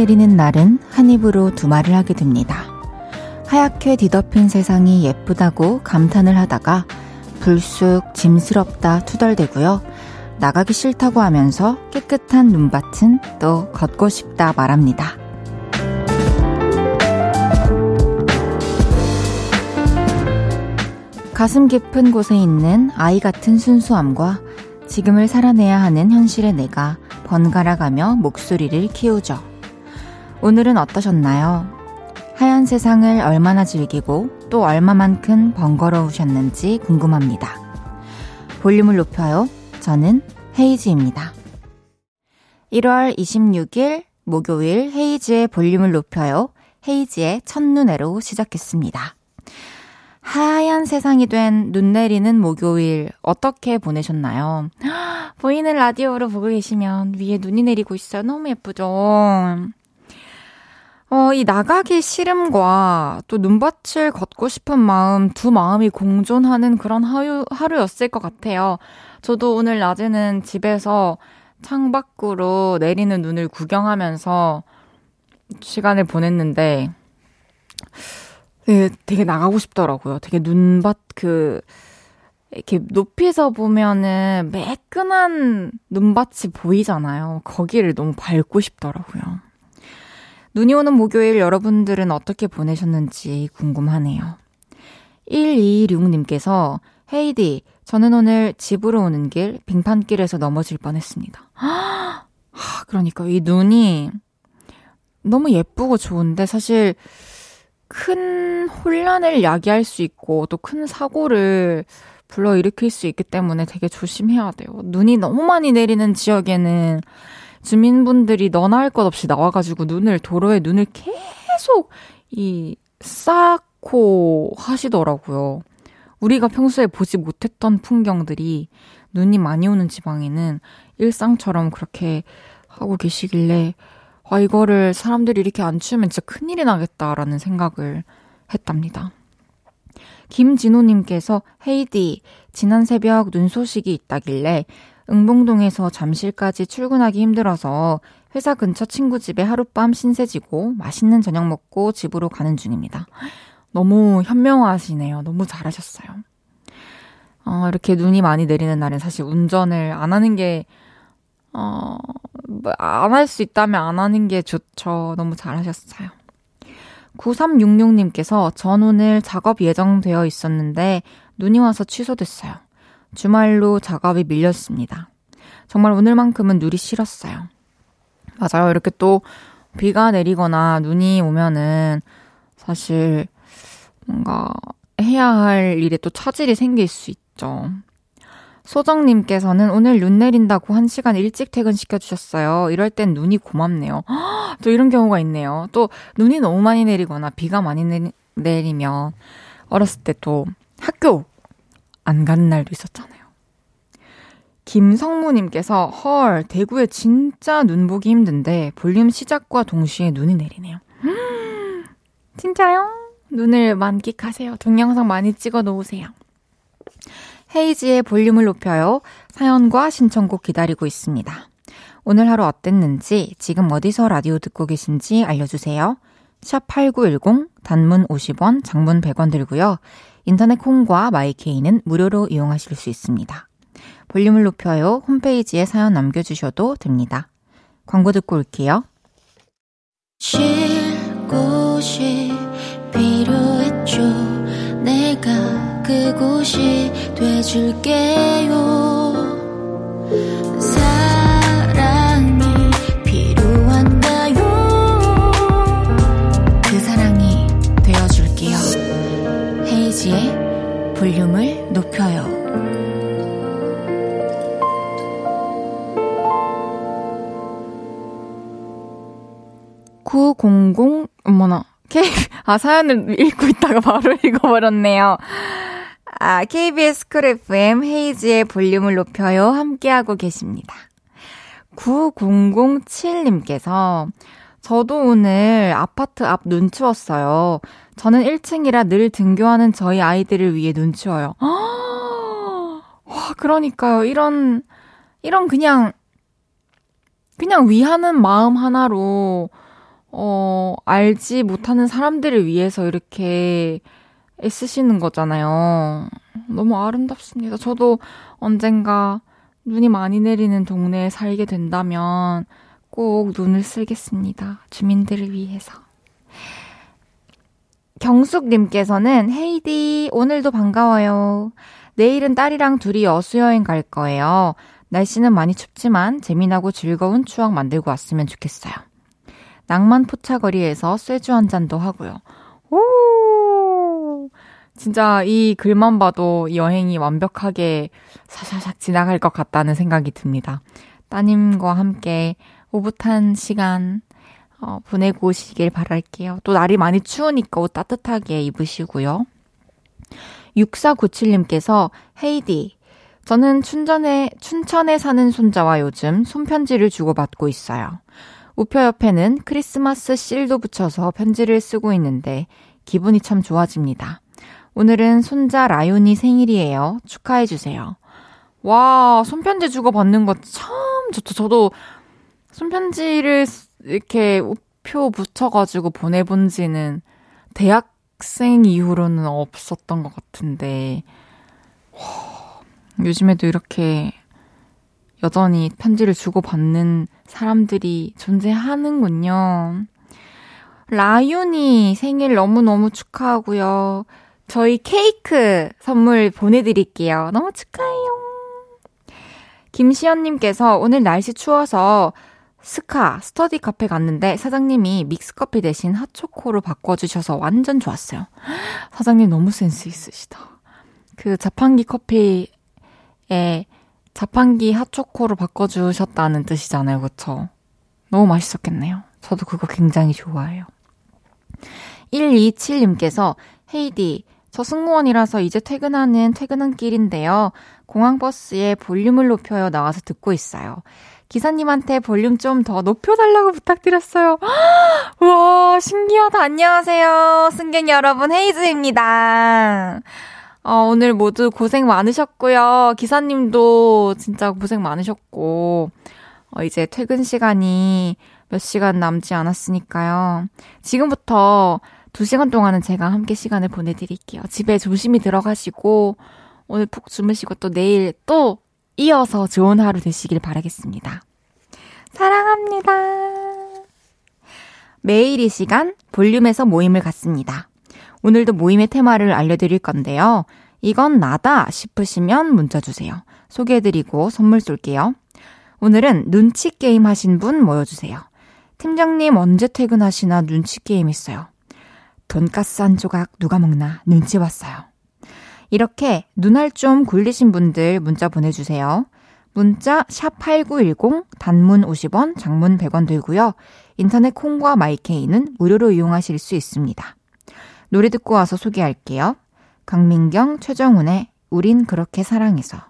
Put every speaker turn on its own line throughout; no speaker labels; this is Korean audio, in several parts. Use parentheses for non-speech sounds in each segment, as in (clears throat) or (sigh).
내리는 날은 한 입으로 두 말을 하게 됩니다. 하얗게 뒤덮인 세상이 예쁘다고 감탄을 하다가 불쑥 짐스럽다 투덜대고요. 나가기 싫다고 하면서 깨끗한 눈밭은 또 걷고 싶다 말합니다. 가슴 깊은 곳에 있는 아이 같은 순수함과 지금을 살아내야 하는 현실의 내가 번갈아가며 목소리를 키우죠. 오늘은 어떠셨나요? 하얀 세상을 얼마나 즐기고 또 얼마만큼 번거로우셨는지 궁금합니다. 볼륨을 높여요. 저는 헤이즈입니다. 1월 26일 목요일 헤이즈의 볼륨을 높여요. 헤이즈의 첫눈에로 시작했습니다. 하얀 세상이 된 눈 내리는 목요일 어떻게 보내셨나요? (gasps) 보이는 라디오로 보고 계시면 위에 눈이 내리고 있어요. 너무 예쁘죠? 어, 이 나가기 싫음과 또 눈밭을 걷고 싶은 마음, 두 마음이 공존하는 그런 하루, 하루였을 것 같아요. 저도 오늘 낮에는 집에서 창밖으로 내리는 눈을 구경하면서 시간을 보냈는데, 되게, 되게 나가고 싶더라고요. 되게 눈밭 그, 이렇게 높이서 보면은 매끈한 눈밭이 보이잖아요. 거기를 너무 밟고 싶더라고요. 눈이 오는 목요일 여러분들은 어떻게 보내셨는지 궁금하네요. 126님께서 헤이디, 저는 오늘 집으로 오는 길 빙판길에서 넘어질 뻔했습니다. (gasps) 하, 그러니까 이 눈이 너무 예쁘고 좋은데 사실 큰 혼란을 야기할 수 있고 또 큰 사고를 불러일으킬 수 있기 때문에 되게 조심해야 돼요. 눈이 너무 많이 내리는 지역에는 주민분들이 너나 할 것 없이 나와가지고 눈을, 도로에 눈을 계속 이 쌓고 하시더라고요. 우리가 평소에 보지 못했던 풍경들이 눈이 많이 오는 지방에는 일상처럼 그렇게 하고 계시길래, 아, 이거를 사람들이 이렇게 안 치우면 진짜 큰일이 나겠다라는 생각을 했답니다. 김진호님께서 헤이디, 지난 새벽 눈 소식이 있다길래 응봉동에서 잠실까지 출근하기 힘들어서 회사 근처 친구 집에 하룻밤 신세지고 맛있는 저녁 먹고 집으로 가는 중입니다. 너무 현명하시네요. 너무 잘하셨어요. 어, 이렇게 눈이 많이 내리는 날은 사실 운전을 안 하는 게, 어, 뭐 안할 수 있다면 안 하는 게 좋죠. 너무 잘하셨어요. 9366님께서 전 오늘 작업 예정되어 있었는데 눈이 와서 취소됐어요. 주말로 작업이 밀렸습니다. 정말 오늘만큼은 누리 싫었어요. 맞아요. 이렇게 또 비가 내리거나 눈이 오면은 사실 뭔가 해야 할 일에 또 차질이 생길 수 있죠. 소정님께서는 오늘 눈 내린다고 한 시간 일찍 퇴근시켜주셨어요. 이럴 땐 눈이 고맙네요. 또 이런 경우가 있네요. 또 눈이 너무 많이 내리거나 비가 많이 내리, 내리면 어렸을 때 또 학교 안 가는 날도 있었잖아요. 김성무님께서 헐 대구에 진짜 눈 보기 힘든데 볼륨 시작과 동시에 눈이 내리네요. (gasps) 진짜요? 눈을 만끽하세요. 동영상 많이 찍어 놓으세요. 헤이지의 볼륨을 높여요. 사연과 신청곡 기다리고 있습니다. 오늘 하루 어땠는지, 지금 어디서 라디오 듣고 계신지 알려주세요. 샵 8910, 단문 50원, 장문 100원 들고요. 인터넷 콩과 마이케이는 무료로 이용하실 수 있습니다. 볼륨을 높여요. 홈페이지에 사연 남겨주셔도 됩니다. 광고 듣고 올게요. 쉴 곳이 필요했죠. 내가 그곳이 돼줄게요. 볼륨을 높여요. 900, 어머나. K, 아, 사연을 읽고 있다가 (laughs) 바로 읽어버렸네요. 아, KBS 쿨 FM 헤이즈의 볼륨을 높여요. 함께하고 계십니다. 9007님께서 저도 오늘 아파트 앞 눈 치웠어요. 저는 1층이라 늘 등교하는 저희 아이들을 위해 눈 치워요. (gasps) 와, 그러니까요. 이런, 이런 그냥, 그냥 위하는 마음 하나로 어, 알지 못하는 사람들을 위해서 이렇게 애쓰시는 거잖아요. 너무 아름답습니다. 저도 언젠가 눈이 많이 내리는 동네에 살게 된다면 꼭 눈을 쓸겠습니다. 주민들을 위해서. 경숙님께서는 헤이디, 오늘도 반가워요. 내일은 딸이랑 둘이 여수여행 갈 거예요. 날씨는 많이 춥지만 재미나고 즐거운 추억 만들고 왔으면 좋겠어요. 낭만 포차거리에서 쇠주 한 잔도 하고요. 오! 진짜 이 글만 봐도 여행이 완벽하게 사샤샥 지나갈 것 같다는 생각이 듭니다. 따님과 함께 오붓한 시간 어, 보내고 오시길 바랄게요. 또 날이 많이 추우니까 옷 따뜻하게 입으시고요. 6497님께서 헤이디, 저는 춘천에, 춘천에 사는 손자와 요즘 손편지를 주고받고 있어요. 우표 옆에는 크리스마스 실도 붙여서 편지를 쓰고 있는데 기분이 참 좋아집니다. 오늘은 손자 라윤이 생일이에요. 축하해주세요. 와, 손편지 주고받는 거 참 좋죠. 저도 손편지를 이렇게 우표 붙여가지고 보내본 지는 대학생 이후로는 없었던 것 같은데, 와, 요즘에도 이렇게 여전히 편지를 주고받는 사람들이 존재하는군요. 라윤이 생일 너무너무 축하하고요. 저희 케이크 선물 보내드릴게요. 너무 축하해요. 김시연님께서 오늘 날씨 추워서 스카 스터디 카페 갔는데 사장님이 믹스커피 대신 핫초코로 바꿔주셔서 완전 좋았어요. (gasps) 사장님 너무 센스 있으시다. 그 자판기 커피에 자판기 핫초코로 바꿔주셨다는 뜻이잖아요. 그쵸? 너무 맛있었겠네요. 저도 그거 굉장히 좋아해요. 127님께서 헤이디, 저 승무원이라서 이제 퇴근하는 퇴근한 길인데요. 공항버스에 볼륨을 높여요 나와서 듣고 있어요. 기사님한테 볼륨 좀 더 높여달라고 부탁드렸어요. (gasps) 와, 신기하다. 안녕하세요. 승객 여러분, 헤이즈입니다. 어, 오늘 모두 고생 많으셨고요. 기사님도 진짜 고생 많으셨고, 어, 이제 퇴근 시간이 몇 시간 남지 않았으니까요. 지금부터 두 시간 동안은 제가 함께 시간을 보내드릴게요. 집에 조심히 들어가시고, 오늘 푹 주무시고 또 내일 또 이어서 좋은 하루 되시길 바라겠습니다. 사랑합니다. 매일 이 시간 볼륨에서 모임을 갖습니다. 오늘도 모임의 테마를 알려드릴 건데요. 이건 나다 싶으시면 문자 주세요. 소개해드리고 선물 쏠게요. 오늘은 눈치 게임 하신 분 모여주세요. 팀장님 언제 퇴근하시나 눈치 게임 있어요. 돈가스 한 조각 누가 먹나 눈치 왔어요. 이렇게 눈알 좀 굴리신 분들 문자 보내주세요. 문자 샵8910 단문 50원, 장문 100원 들고요. 인터넷 콩과 마이케이는 무료로 이용하실 수 있습니다. 노래 듣고 와서 소개할게요. 강민경, 최정훈의 우린 그렇게 사랑해서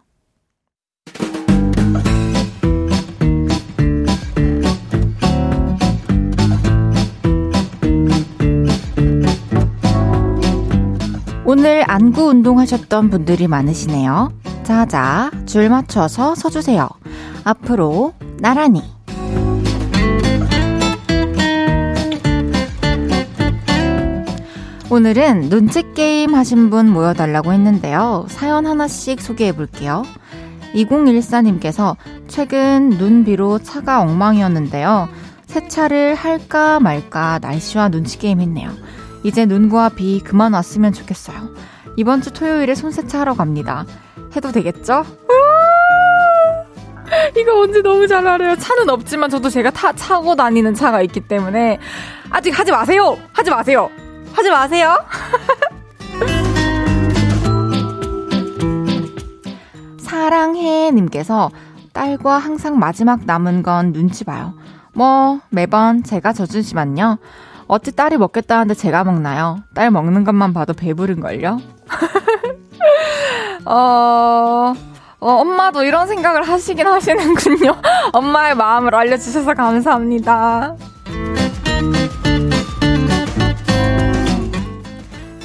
오늘 안구 운동하셨던 분들이 많으시네요. 자자, 줄 맞춰서 서주세요. 앞으로 나란히. 오늘은 눈치게임 하신 분 모여달라고 했는데요. 사연 하나씩 소개해 볼게요. 2014님께서 최근 눈비로 차가 엉망이었는데요. 세차를 할까 말까 날씨와 눈치게임 했네요. 이제 눈과 비 그만 왔으면 좋겠어요. 이번 주 토요일에 손세차 하러 갑니다. 해도 되겠죠? 이거 언제 너무 잘 알아요. 차는 없지만 저도 제가 타, 차고 다니는 차가 있기 때문에 아직 하지 마세요! 하지 마세요! 하지 마세요! (laughs) 사랑해 님께서 딸과 항상 마지막 남은 건 눈치 봐요. 뭐, 매번 제가 져주지만요. 어찌 딸이 먹겠다는데 제가 먹나요? 딸 먹는 것만 봐도 배부른걸요? (laughs) 어, 어, 엄마도 이런 생각을 하시긴 하시는군요. (laughs) 엄마의 마음을 알려주셔서 감사합니다.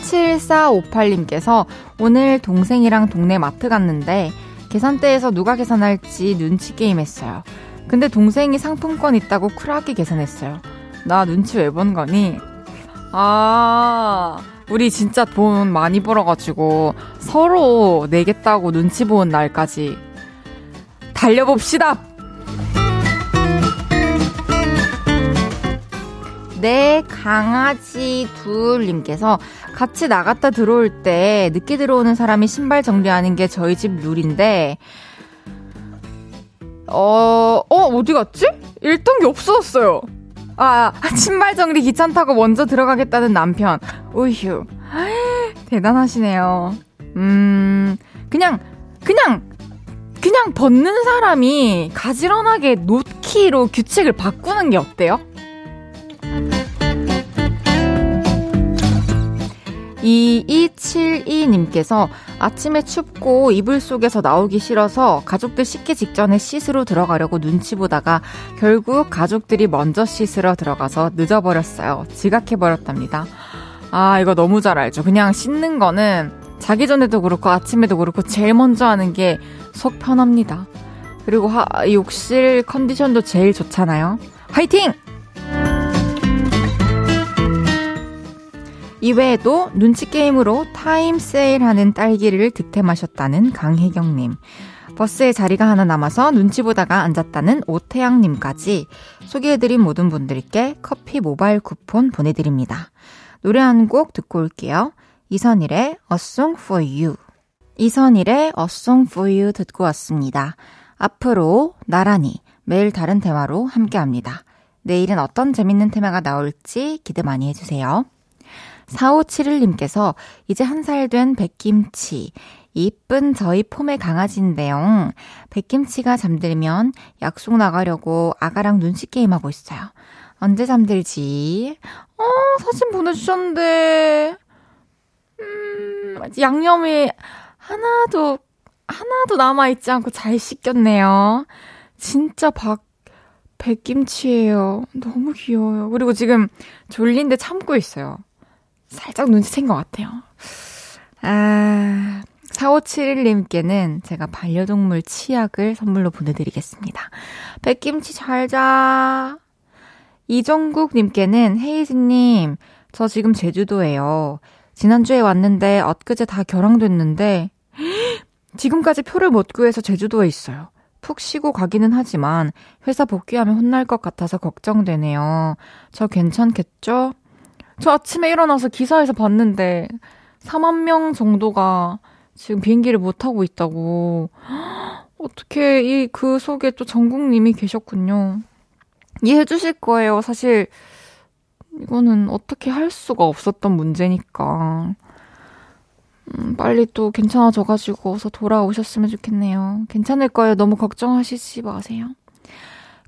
7458님께서 오늘 동생이랑 동네 마트 갔는데 계산대에서 누가 계산할지 눈치 게임 했어요. 근데 동생이 상품권 있다고 쿨하게 계산했어요. 나 눈치 왜 본 거니? 아, 우리 진짜 돈 많이 벌어가지고 서로 내겠다고 눈치 보는 날까지 달려봅시다! 네, 강아지 둘님께서 같이 나갔다 들어올 때 늦게 들어오는 사람이 신발 정리하는 게 저희 집 룰인데, 어, 어, 어디 갔지? 읽던 게 없어졌어요. 아, 신발 정리 귀찮다고 먼저 들어가겠다는 남편. 우휴. 대단하시네요. 음, 그냥, 그냥, 그냥 벗는 사람이 가지런하게 놓기로 규칙을 바꾸는 게 어때요? 2272님께서 아침에 춥고 이불 속에서 나오기 싫어서 가족들 씻기 직전에 씻으러 들어가려고 눈치 보다가 결국 가족들이 먼저 씻으러 들어가서 늦어버렸어요. 지각해버렸답니다. 아, 이거 너무 잘 알죠. 그냥 씻는 거는 자기 전에도 그렇고 아침에도 그렇고 제일 먼저 하는 게 속 편합니다. 그리고 하, 욕실 컨디션도 제일 좋잖아요. 화이팅! 이외에도 눈치 게임으로 타임 세일하는 딸기를 득템하셨다는 강혜경님. 버스에 자리가 하나 남아서 눈치 보다가 앉았다는 오태양님까지 소개해드린 모든 분들께 커피 모바일 쿠폰 보내드립니다. 노래 한 곡 듣고 올게요. 이선일의 A Song For You. 이선일의 A Song For You 듣고 왔습니다. 앞으로 나란히 매일 다른 테마로 함께 합니다. 내일은 어떤 재밌는 테마가 나올지 기대 많이 해주세요. 4571님께서 이제 한 살 된 백김치. 이쁜 저희 폼의 강아지인데요. 백김치가 잠들면 약속 나가려고 아가랑 눈치 게임하고 있어요. 언제 잠들지? 어, 사진 보내주셨는데, 음, 양념이 하나도, 하나도 남아있지 않고 잘 씻겼네요. 진짜 박, 백김치예요. 너무 귀여워요. 그리고 지금 졸린데 참고 있어요. 살짝 눈치챈 것 같아요. 아, 4571님께는 제가 반려동물 치약을 선물로 보내드리겠습니다. 백김치 잘 자. 이정국님께는 헤이즈님, 저 지금 제주도에요. 지난주에 왔는데 엊그제 다 결항됐는데, (gasps) 지금까지 표를 못 구해서 제주도에 있어요. 푹 쉬고 가기는 하지만 회사 복귀하면 혼날 것 같아서 걱정되네요. 저 괜찮겠죠? 저 아침에 일어나서 기사에서 봤는데 4만 명 정도가 지금 비행기를 못 타고 있다고. (gasps) 어떻게 이 그 속에 또 전국님이 계셨군요. 이해해 주실 거예요. 사실 이거는 어떻게 할 수가 없었던 문제니까. 음, 빨리 또 괜찮아져가지고 어서 돌아오셨으면 좋겠네요. 괜찮을 거예요. 너무 걱정하시지 마세요.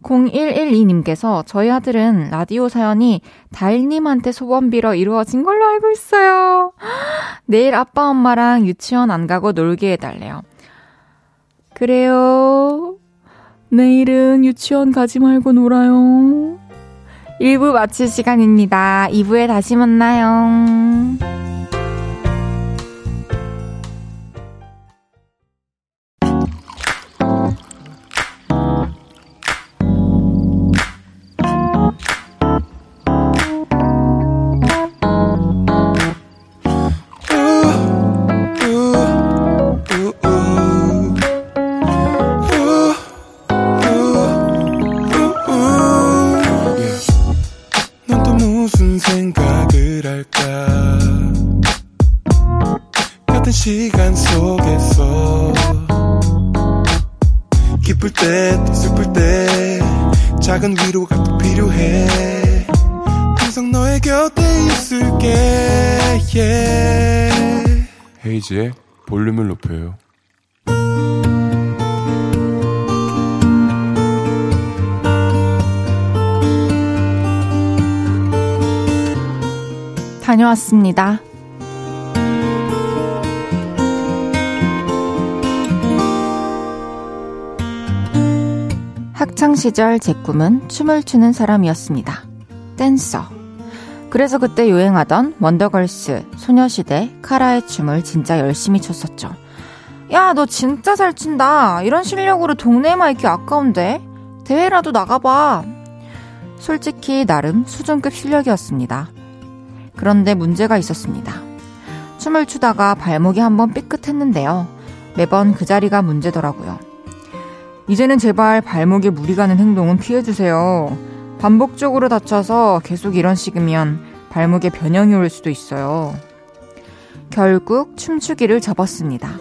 0112님께서 저희 아들은 라디오 사연이 달님한테 소원 빌어 이루어진 걸로 알고 있어요. (gasps) 내일 아빠 엄마랑 유치원 안 가고 놀게 해달래요. 그래요. 내일은 유치원 가지 말고 놀아요. 1부 마칠 시간입니다. 2부에 다시 만나요.
홈이지에 볼륨을 높여요.
다녀왔습니다. 학창 시절 제 꿈은 춤을 추는 사람이었습니다. 댄서. 그래서 그때 유행하던 원더걸스, 소녀시대, 카라의 춤을 진짜 열심히 췄었죠. 야, 너 진짜 잘 춘다. 이런 실력으로 동네에만 있기 아까운데? 대회라도 나가봐. 솔직히 나름 수준급 실력이었습니다. 그런데 문제가 있었습니다. 춤을 추다가 발목이 한번 삐끗했는데요. 매번 그 자리가 문제더라고요. 이제는 제발 발목에 무리 가는 행동은 피해주세요. 반복적으로 다쳐서 계속 이런 식이면 발목에 변형이 올 수도 있어요. 결국 춤추기를 접었습니다.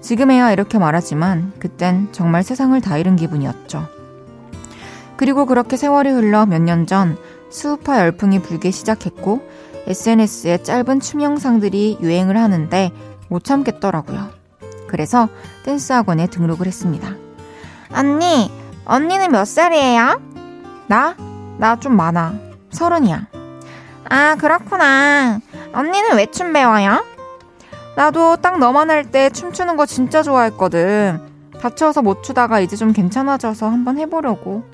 지금에야 이렇게 말하지만 그땐 정말 세상을 다 잃은 기분이었죠. 그리고 그렇게 세월이 흘러 몇 년 전 수우파 열풍이 불기 시작했고 SNS에 짧은 춤 영상들이 유행을 하는데 못 참겠더라고요. 그래서 댄스 학원에 등록을 했습니다. 언니, 언니는 몇 살이에요? 나? 나 좀 많아. 서른이야. 아, 그렇구나. 언니는 왜 춤 배워요? 나도 딱 너만 할 때 춤추는 거 진짜 좋아했거든. 다쳐서 못 추다가 이제 좀 괜찮아져서 한번 해보려고.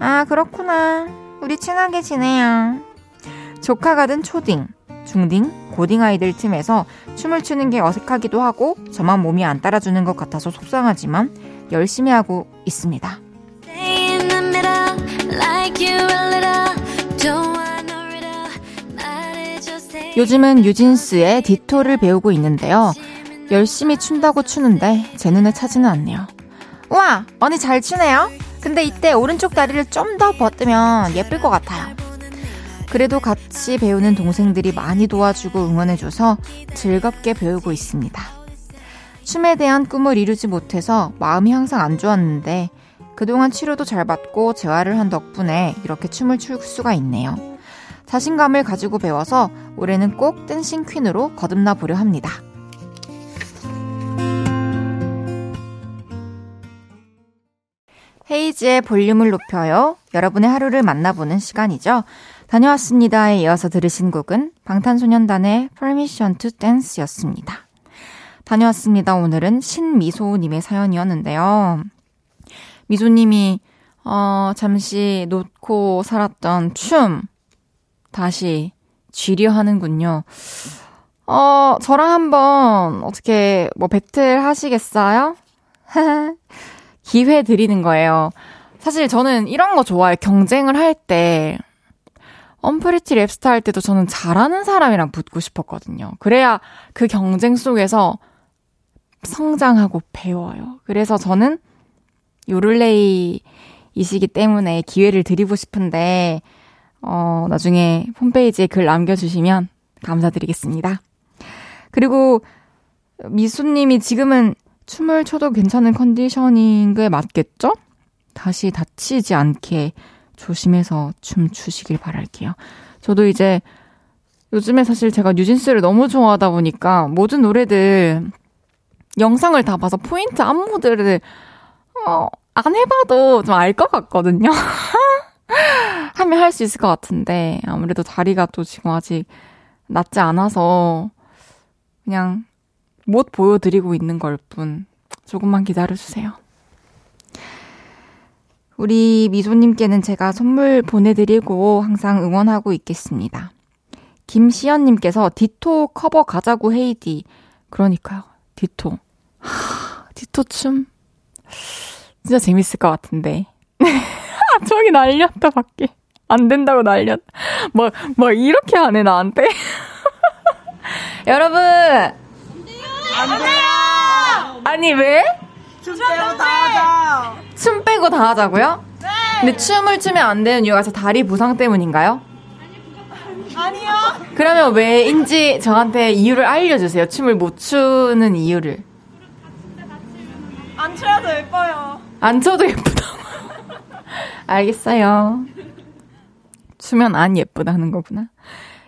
아, 그렇구나. 우리 친하게 지내요. 조카가 든 초딩, 중딩, 고딩 아이들 팀에서 춤을 추는 게 어색하기도 하고 저만 몸이 안 따라주는 것 같아서 속상하지만 열심히 하고 있습니다. 요즘은 유진스의 디토를 배우고 있는데요. 열심히 춘다고 추는데 제 눈에 차지는 않네요. 우와, 언니 잘 추네요. 근데 이때 오른쪽 다리를 좀 더 버뜨면 예쁠 것 같아요. 그래도 같이 배우는 동생들이 많이 도와주고 응원해줘서 즐겁게 배우고 있습니다. 춤에 대한 꿈을 이루지 못해서 마음이 항상 안 좋았는데 그동안 치료도 잘 받고 재활을 한 덕분에 이렇게 춤을 출 수가 있네요. 자신감을 가지고 배워서 올해는 꼭 댄싱 퀸으로 거듭나 보려 합니다. 헤이즈의 볼륨을 높여요. 여러분의 하루를 만나보는 시간이죠. 다녀왔습니다에 이어서 들으신 곡은 방탄소년단의 Permission to Dance였습니다. 다녀왔습니다. 오늘은 신미소님의 사연이었는데요. 미소님이, 어, 잠시 놓고 살았던 춤, 다시 쥐려 하는군요. 어, 저랑 한번 어떻게 뭐 배틀 하시겠어요? (laughs) 기회 드리는 거예요. 사실 저는 이런 거 좋아해요. 경쟁을 할 때 언프리티 랩스타 할 때도 저는 잘하는 사람이랑 붙고 싶었거든요. 그래야 그 경쟁 속에서 성장하고 배워요. 그래서 저는 요를레이이시기 때문에 기회를 드리고 싶은데, 어, 나중에 홈페이지에 글 남겨주시면 감사드리겠습니다. 그리고 미수님이 지금은 춤을 춰도 괜찮은 컨디셔닝에 맞겠죠? 다시 다치지 않게 조심해서 춤 추시길 바랄게요. 저도 이제 요즘에 사실 제가 뉴진스를 너무 좋아하다 보니까 모든 노래들 영상을 다 봐서 포인트 안무들을 어, 안 해봐도 좀 알 것 같거든요. (laughs) 하면 할 수 있을 것 같은데 아무래도 다리가 또 지금 아직 낫지 않아서 그냥 못 보여드리고 있는 걸 뿐 조금만 기다려주세요. 우리 미소님께는 제가 선물 보내드리고 항상 응원하고 있겠습니다. 김시연님께서 Ditto 커버 가자고 헤이디. 그러니까요. Ditto. 하, Ditto 춤. 진짜 재밌을 것 같은데. (laughs) 저기 난리 났다, 밖에. 안 된다고 난리. 뭐, 뭐, 이렇게 하네, 나한테. (laughs) 여러분! 안 돼요! 안 돼요! 아니, 왜?
춤 빼고 다 하자.
춤 빼고 다 하자고요? 네. 근데 춤을 추면 안 되는 이유가 저 다리 부상 때문인가요?
아니요.
그러면 왜인지 저한테 이유를 알려주세요. 춤을 못 추는 이유를.
안 춰도 예뻐요.
안 춰도 예쁘다고. (laughs) 알겠어요. 추면 안 예쁘다는 거구나.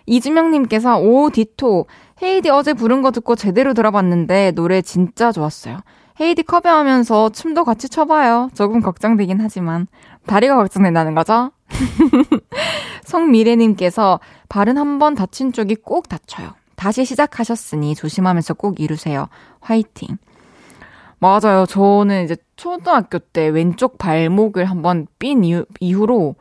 이주명님께서 오 디토 헤이디 어제 부른 거 듣고 제대로 들어봤는데 노래 진짜 좋았어요. 헤이디 커버하면서 춤도 같이 춰봐요. 조금 걱정되긴 하지만. 다리가 걱정된다는 거죠? (laughs) 성미래님께서 발은 한 번 다친 쪽이 꼭 다쳐요. 다시 시작하셨으니 조심하면서 꼭 이루세요. 화이팅. 맞아요. 저는 이제 초등학교 때 왼쪽 발목을 한번 삔 이후, 이후로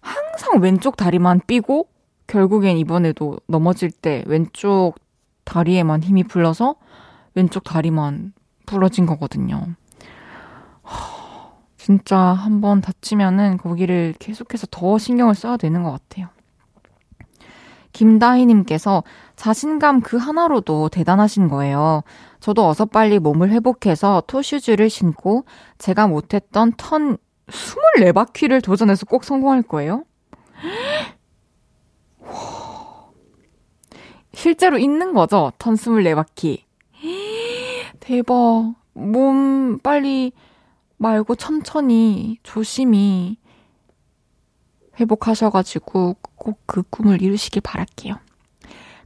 항상 왼쪽 다리만 삐고 결국엔 이번에도 넘어질 때 왼쪽 다리에만 힘이 풀려서 왼쪽 다리만 부러진 거거든요. 진짜 한번 다치면은 거기를 계속해서 더 신경을 써야 되는 것 같아요. 김다희님께서 자신감 그 하나로도 대단하신 거예요. 저도 어서 빨리 몸을 회복해서 토슈즈를 신고 제가 못했던 턴 24바퀴를 도전해서 꼭 성공할 거예요. 실제로 있는 거죠? 턴 24바퀴. 대박. 몸 빨리 말고 천천히, 조심히 회복하셔가지고 꼭 그 꿈을 이루시길 바랄게요.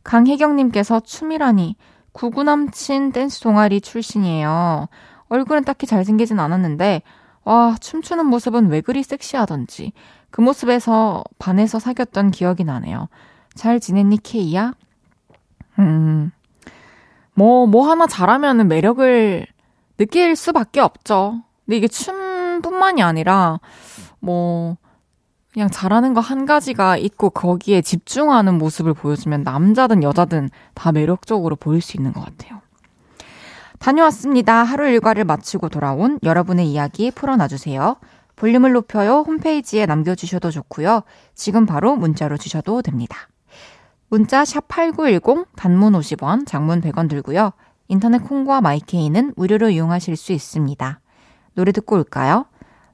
강혜경님께서 춤이라니 구구남친 댄스 동아리 출신이에요. 얼굴은 딱히 잘생기진 않았는데 와 춤추는 모습은 왜 그리 섹시하던지 그 모습에서 반해서 사귀었던 기억이 나네요. 잘 지냈니 케이야? 음, 뭐, 뭐 하나 잘하면은 매력을 느낄 수밖에 없죠. 근데 이게 춤뿐만이 아니라, 뭐, 그냥 잘하는 거 한 가지가 있고 거기에 집중하는 모습을 보여주면 남자든 여자든 다 매력적으로 보일 수 있는 것 같아요. 다녀왔습니다. 하루 일과를 마치고 돌아온 여러분의 이야기 풀어놔주세요. 볼륨을 높여요. 홈페이지에 남겨주셔도 좋고요. 지금 바로 문자로 주셔도 됩니다. 문자 샵 8910 단문 50원, 장문 100원 들고요. 인터넷 콩과 마이케이는 무료로 이용하실 수 있습니다. 노래 듣고 올까요?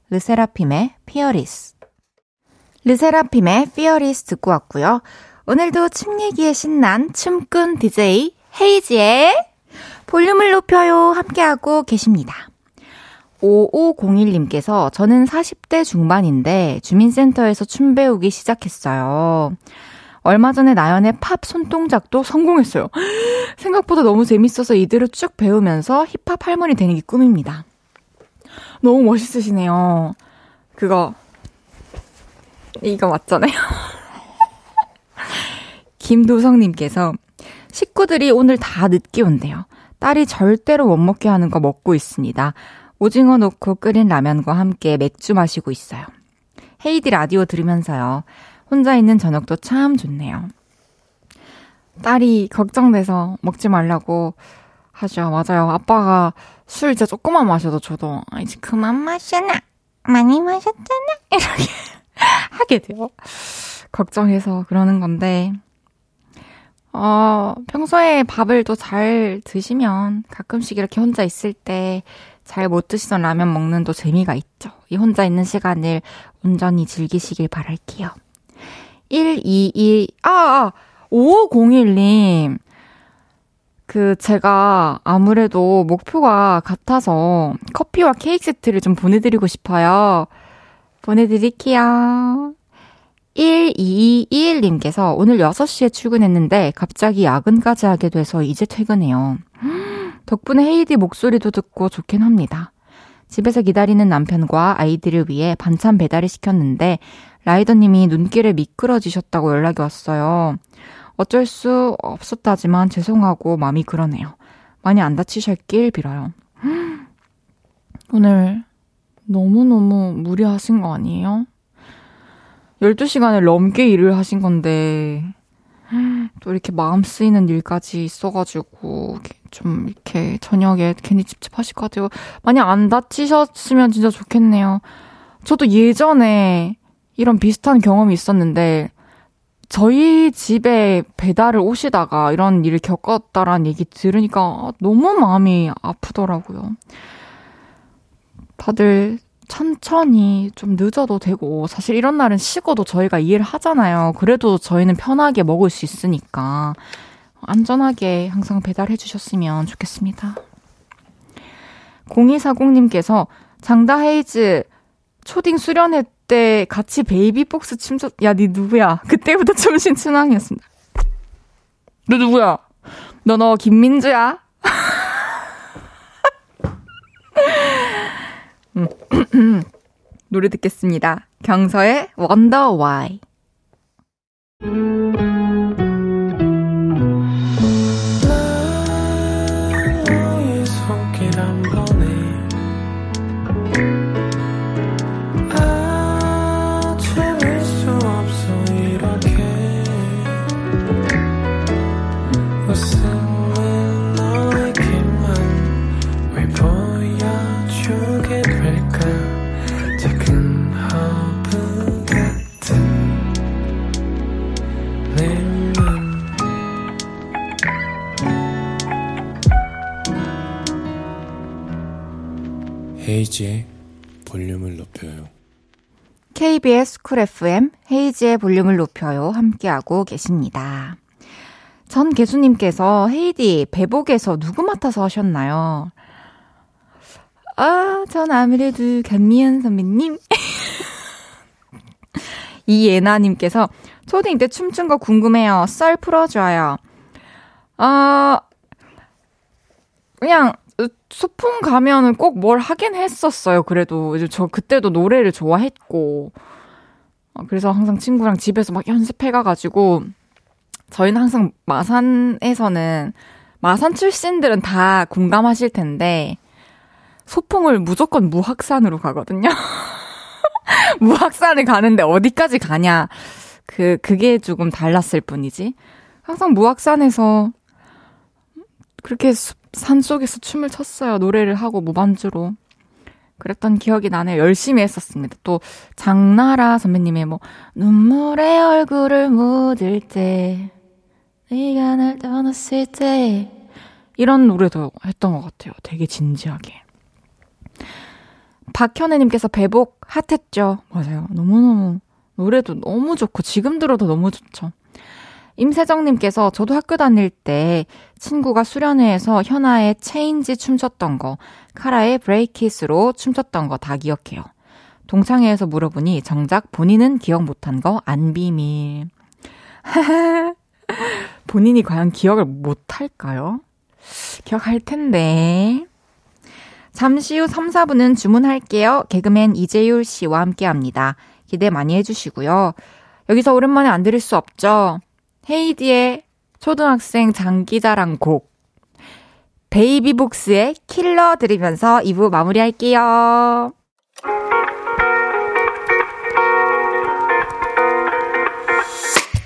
르세라핌의 FEARLESS 르세라핌의 FEARLESS 듣고 왔고요. 오늘도 춤 얘기에 신난 춤꾼 DJ 헤이즈의 볼륨을 높여요 함께하고 계십니다. 5501님께서 저는 40대 중반인데 주민센터에서 춤 배우기 시작했어요. 얼마 전에 나연의 팝 손동작도 성공했어요. (gasps) 생각보다 너무 재밌어서 이대로 쭉 배우면서 힙합 할머니 되는 게 꿈입니다. 너무 멋있으시네요. 그거 이거 맞잖아요. 김도성님께서 식구들이 오늘 다 늦게 온대요. 딸이 절대로 못 먹게 하는 거 먹고 있습니다. 오징어 넣고 끓인 라면과 함께 맥주 마시고 있어요. 헤이디 라디오 들으면서요. 혼자 있는 저녁도 참 좋네요. 딸이 걱정돼서 먹지 말라고 하죠. 맞아요. 아빠가 술 진짜 조금만 마셔도 저도 아, 이제 그만 마셔나 많이 마셨잖아 이렇게 (laughs) 하게 돼요. 걱정해서 그러는 건데, 어, 평소에 밥을 또 잘 드시면 가끔씩 이렇게 혼자 있을 때 잘 못 드시던 라면 먹는 또 재미가 있죠. 이 혼자 있는 시간을 온전히 즐기시길 바랄게요. 122, 아, 아 5501님. 그, 제가 아무래도 목표가 같아서 커피와 케이크 세트를 좀 보내드리고 싶어요. 보내드릴게요. 1221님께서 오늘 6시에 출근했는데 갑자기 야근까지 하게 돼서 이제 퇴근해요. 덕분에 헤이디 목소리도 듣고 좋긴 합니다. 집에서 기다리는 남편과 아이들을 위해 반찬 배달을 시켰는데 라이더님이 눈길에 미끄러지셨다고 연락이 왔어요. 어쩔 수 없었다지만 죄송하고 마음이 그러네요. 많이 안 다치셨길 빌어요. 오늘 너무너무 무리하신 거 아니에요? 12시간을 넘게 일을 하신 건데, 또 이렇게 마음 쓰이는 일까지 있어가지고, 좀 이렇게 저녁에 괜히 찝찝하실 것 같아요. 만약 안 다치셨으면 진짜 좋겠네요. 저도 예전에 이런 비슷한 경험이 있었는데, 저희 집에 배달을 오시다가 이런 일을 겪었다라는 얘기 들으니까 너무 마음이 아프더라고요. 다들 천천히 좀 늦어도 되고 사실 이런 날은 식어도 저희가 이해를 하잖아요. 그래도 저희는 편하게 먹을 수 있으니까 안전하게 항상 배달해 주셨으면 좋겠습니다. 0240님께서 장다혜 초딩 수련회 때 같이 베이비복스 춤췄 야, 니 누구야? 그때부터 춤신 춤왕이었습니다. 너 누구야? 너 너 김민주야? (laughs) 음. (clears throat) 노래 듣겠습니다. 경서의 Wonder Why.
헤이즈의 볼륨을 높여요.
KBS 쿨 FM 헤이즈의 볼륨을 높여요. 함께하고 계십니다. 전 개수님께서 헤이디 베복에서 누구 맡아서 하셨나요? 아, 전 아무래도 간미연 선배님. (laughs) 이예나님께서 초딩 때 춤춘 거 궁금해요. 썰 풀어줘요. 아, 그냥 소풍 가면은 꼭 뭘 하긴 했었어요. 그래도 이제 저 그때도 노래를 좋아했고 어, 그래서 항상 친구랑 집에서 막 연습해가가지고 저희는 항상 마산에서는 마산 출신들은 다 공감하실 텐데 소풍을 무조건 무학산으로 가거든요. (laughs) 무학산을 가는데 어디까지 가냐. 그, 그게 조금 달랐을 뿐이지. 항상 무학산에서 그렇게 산 속에서 춤을 췄어요. 노래를 하고 무반주로. 그랬던 기억이 나네요. 열심히 했었습니다. 또 장나라 선배님의 뭐 눈물에 얼굴을 묻을 때 네가 날 떠났을 때 이런 노래도 했던 것 같아요. 되게 진지하게. 박현애님께서 배복 핫했죠. 맞아요. 너무너무 노래도 너무 좋고 지금 들어도 너무 좋죠. 임세정님께서 저도 학교 다닐 때 친구가 수련회에서 현아의 Change 춤췄던 거, 카라의 Break It으로 춤췄던 거 다 기억해요. 동창회에서 물어보니 정작 본인은 기억 못한 거 안 비밀. (laughs) 본인이 과연 기억을 못할까요? 기억할 텐데. 잠시 후 3, 4부는 주문할게요. 개그맨 이재율 씨와 함께 합니다. 기대 많이 해주시고요. 여기서 오랜만에 안 들을 수 없죠. 헤이디의 초등학생 장기자랑 곡. 베이비복스의 킬러 들으면서 2부 마무리할게요.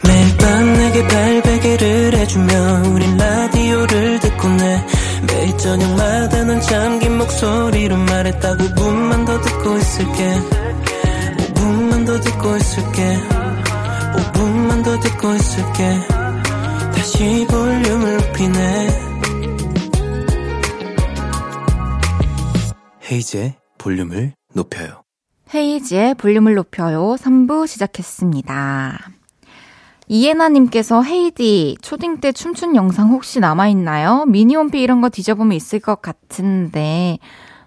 매일 밤 내게 발베개를 해주며 우린 라디오를 듣고 내 매일 저녁마다 넌 잠긴 목소리로 말했다 5분만 더 듣고 있을게 5분만 더 듣고 있을게 5분만 더 듣고 있을게 다시 볼륨을 높이네
헤이즈의 볼륨을 높여요.
헤이지의 볼륨을 높여요. 3부 시작했습니다. 이예나님께서 헤이디 초딩 때 춤춘 영상 혹시 남아있나요? 미니홈피 이런 거 뒤져보면 있을 것 같은데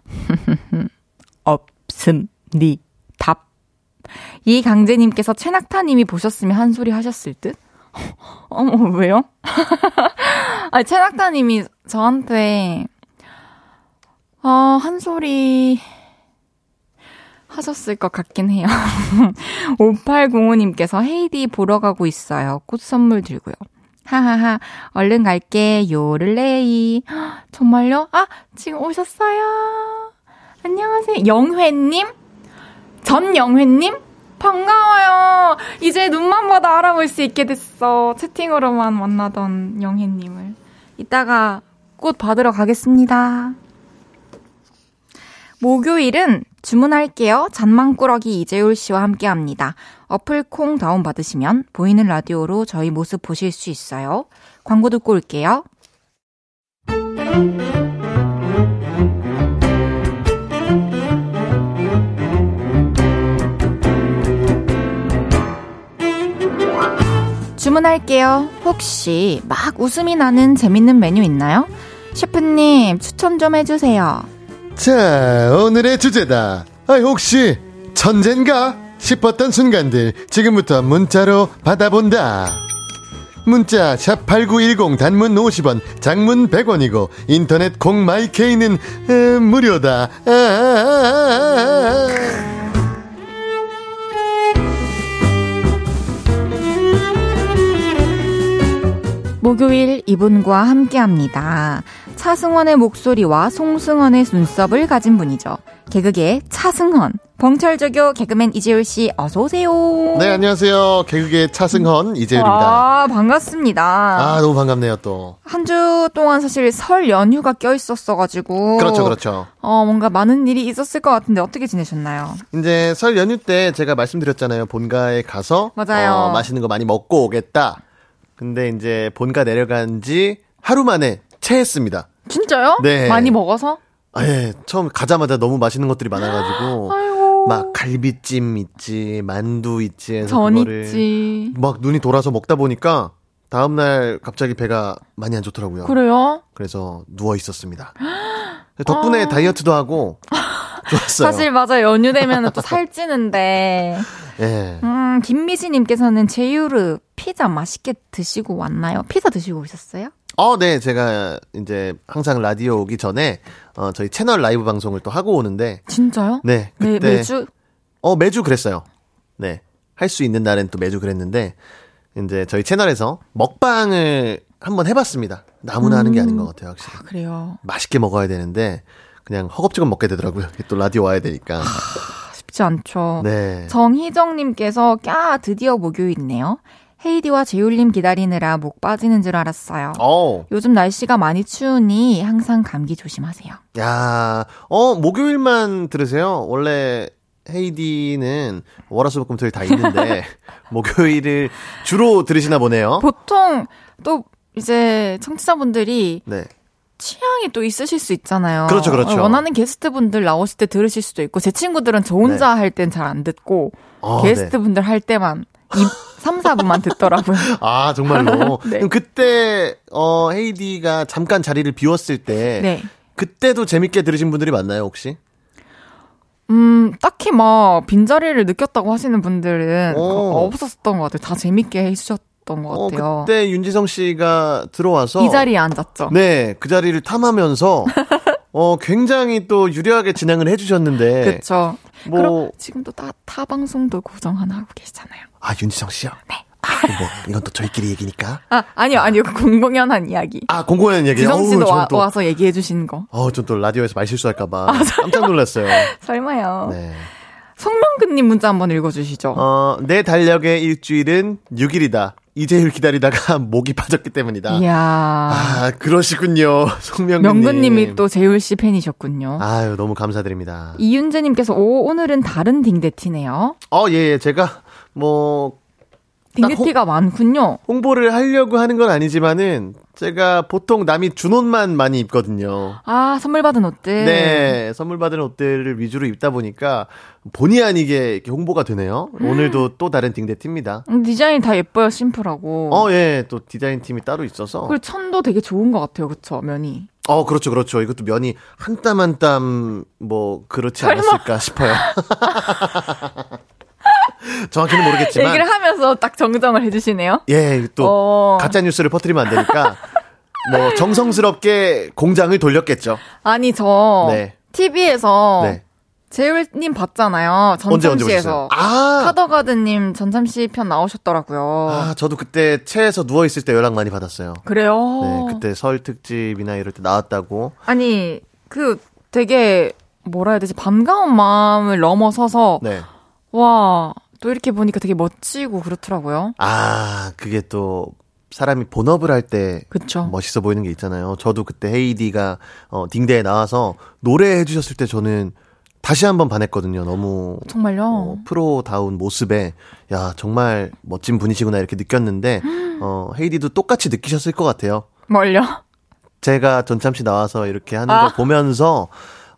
(laughs) 없음 니 답. 이강재님께서 최낙타님이 보셨으면 한 소리 하셨을 듯? (laughs) 어머 왜요? (laughs) 아니 최낙타님이 저한테 어, 한 소리 하셨을 것 같긴 해요. (laughs) 5805님께서 헤이디 보러 가고 있어요. 꽃 선물 들고요. 하하하, 얼른 갈게, 요 를레이. (gasps) 정말요? 아, 지금 오셨어요. 안녕하세요. 영회님? 전영회님? 반가워요. 이제 눈만 봐도 알아볼 수 있게 됐어. 채팅으로만 만나던 영혜님을. 이따가 꽃 받으러 가겠습니다. 목요일은 주문할게요. 잔망꾸러기 이재울 씨와 함께 합니다. 어플 콩 다운받으시면 보이는 라디오로 저희 모습 보실 수 있어요. 광고 듣고 올게요. 주문할게요. 혹시 막 웃음이 나는 재밌는 메뉴 있나요? 셰프님 추천 좀 해주세요.
자, 오늘의 주제다. 아, 혹시 천젠가 싶었던 순간들 지금부터 문자로 받아본다. 문자 샵8910 단문 50원, 장문 100원이고 인터넷 콩 마이케이는 에, 무료다. 아,
목요일 이분과 함께 합니다. 차승원의 목소리와 송승헌의 눈썹을 가진 분이죠. 개그계 차승헌. 벙철조교 개그맨 이재율 씨 어서 오세요.
네, 안녕하세요. 개그계 차승헌 이재율입니다.
아, 반갑습니다.
아, 너무 반갑네요, 또.
한 주 동안 사실 설 연휴가 껴 있었어가지고.
그렇죠, 그렇죠.
어, 뭔가 많은 일이 있었을 것 같은데 어떻게 지내셨나요?
이제 설 연휴 때 제가 말씀드렸잖아요. 본가에 가서
맞아요.
어, 맛있는 거 많이 먹고 오겠다. 근데 이제 본가 내려간 지 하루 만에 체했습니다.
진짜요?
네.
많이 먹어서?
아, 예. 처음 가자마자 너무 맛있는 것들이 많아가지고. (gasps) 막 갈비찜 있지, 만두 있지 해서
전
그거를
있지.
막 눈이 돌아서 먹다 보니까 다음 날 갑자기 배가 많이 안 좋더라고요.
그래요?
그래서 누워 있었습니다. (gasps) 덕분에 다이어트도 하고 (laughs) 좋았어요.
아. 사실 맞아 요 연휴 되면 또 살찌는데. (laughs)
예.
음, 김미지님께서는 제유르 피자 맛있게 드시고 왔나요? 피자 드시고 오셨어요?
어, 네. 제가 이제 항상 라디오 오기 전에 어, 저희 채널 라이브 방송을 또 하고 오는데
진짜요?
네.
네,
그때
매주
어, 매주 그랬어요. 네. 할 수 있는 날엔 또 매주 그랬는데 이제 저희 채널에서 먹방을 한번 해봤습니다. 나무나 하는 게 아닌 것 같아요, 확실히.
그래요.
맛있게 먹어야 되는데 그냥 허겁지겁 먹게 되더라고요. 또 라디오 와야 되니까.
쉽지 않죠.
네.
정희정님께서 까 드디어 목요일이네요. 헤이디와 재율님 기다리느라 목 빠지는 줄 알았어요.
어,
요즘 날씨가 많이 추우니 항상 감기 조심하세요.
야, 어 목요일만 들으세요. 원래 헤이디는 월화수목금토일 다 있는데 (laughs) 목요일을 주로 들으시나 보네요.
보통 또 이제 청취자분들이
네.
취향이 또 있으실 수 있잖아요.
그렇죠, 그렇죠.
원하는 게스트분들 나오실 때 들으실 수도 있고 제 친구들은 저 혼자 할땐 잘 안 듣고
어,
게스트분들 할 때만 2, 3, 4분만 듣더라고요.
아, 정말로. (laughs)
네.
그럼 그때, 어, 헤이디가 잠깐 자리를 비웠을 때,
네.
그때도 재밌게 들으신 분들이 많나요, 혹시?
음, 딱히 막 빈자리를 느꼈다고 하시는 분들은
오.
없었던 것 같아요. 다 재밌게 해주셨 던 것
어,
같아요.
그때 윤지성 씨가 들어와서.
이 자리에 앉았죠.
네, 그 자리를 탐하면서, (laughs) 어, 굉장히 또 유려하게 진행을 해주셨는데.
그렇죠.
뭐-
그럼 지금도 타, 타 방송도 고정 하나 하고 계시잖아요.
아, 윤지성 씨요?
네.
아, 뭐, 이건 또 저희끼리 얘기니까.
아, 아니요, 아니요. 그 공공연한 이야기.
아, 공공연 얘기.
지성 씨도
어우,
와,
전 또,
와서 얘기해 주신 거.
어, 전또 라디오에서 말 실수할까봐.
아,
깜짝 놀랐어요. (laughs)
설마요.
네.
송명근님 문자 한번 읽어주시죠.
어, 내 달력의 일주일은 6일이다. 이재율 기다리다가 (laughs) 목이 빠졌기 때문이다.
이야.
아, 그러시군요. 송명근님.
명근님이 또 재율 씨 팬이셨군요.
아유, 너무 감사드립니다.
이윤재님께서 오 오늘은 다른 딩대티네요.
어, 예, 예. 제가, 뭐,
딩대티가 많군요.
홍보를 하려고 하는 건 아니지만은, 제가 보통 남이 준 옷만 많이 입거든요.
아 선물 받은 옷들.
네, 선물 받은 옷들을 위주로 입다 보니까 본의 아니게 이렇게 홍보가 되네요. 오늘도 또 다른 딩대티입니다.
음, 디자인 다 예뻐요 심플하고.
어, 예, 또 디자인 팀이 따로 있어서.
그리고 천도 되게 좋은 것 같아요, 그쵸 면이.
어, 그렇죠, 그렇죠. 이것도 면이 한 땀 한 땀 뭐 그렇지 않았을까 싶어요. (laughs) 정확히는 모르겠지만,
얘기를 하면서 딱 정정을 해주시네요.
예, 또
어.
가짜 뉴스를 퍼뜨리면 안 되니까 뭐 정성스럽게 공장을 돌렸겠죠.
아니 저
네.
TV에서
네.
재율님 봤잖아요. 전참시에서.
아,
카더가드님 전참시 편 나오셨더라고요.
아, 저도 그때 체에서 누워 있을 때 연락 많이 받았어요.
그래요?
네, 그때 설 특집이나 이럴 때 나왔다고.
아니 그 되게 뭐라 해야 되지 반가운 마음을 넘어서서
네.
와 또 이렇게 보니까 되게 멋지고 그렇더라고요.
아, 그게 또 사람이 본업을 할 때? 멋있어 보이는 게 있잖아요. 저도 그때 헤이디가 어, 딩대에 나와서 노래해 주셨을 때 저는 다시 한번 반했거든요. 너무
정말요?
어, 프로다운 모습에 야 정말 멋진 분이시구나 이렇게 느꼈는데 어, 헤이디도 똑같이 느끼셨을 것 같아요.
뭘요?
제가 전참시 나와서 이렇게 하는
아.
거 보면서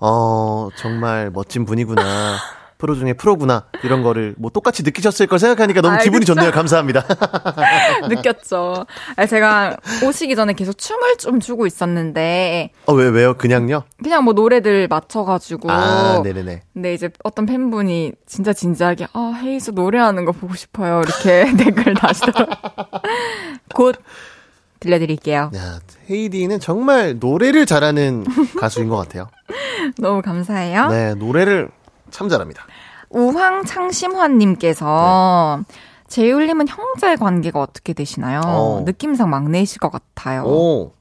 어 정말 멋진 분이구나. (laughs) 프로 중에 프로구나 이런 거를 뭐 똑같이 느끼셨을 걸 생각하니까 너무 기분이
알겠어.
좋네요. 감사합니다. (laughs)
느꼈죠. 아니, 제가 오시기 전에 계속 춤을 좀 추고 있었는데
어왜 왜요? 그냥요?
그냥 뭐 노래들 맞춰가지고
아 네네네.
근데 이제 어떤 팬분이 진짜 진지하게 아 헤이즈 노래하는 거 보고 싶어요 이렇게 (laughs) 댓글 다시더라고요. (laughs) 곧 들려드릴게요.
야 헤이디는 정말 노래를 잘하는 가수인 것 같아요.
너무 감사해요.
네 노래를 참 잘합니다.
우황 창심환님께서 재율님은 형제 관계가 어떻게 되시나요?
어.
느낌상 막내이실 것 같아요.
오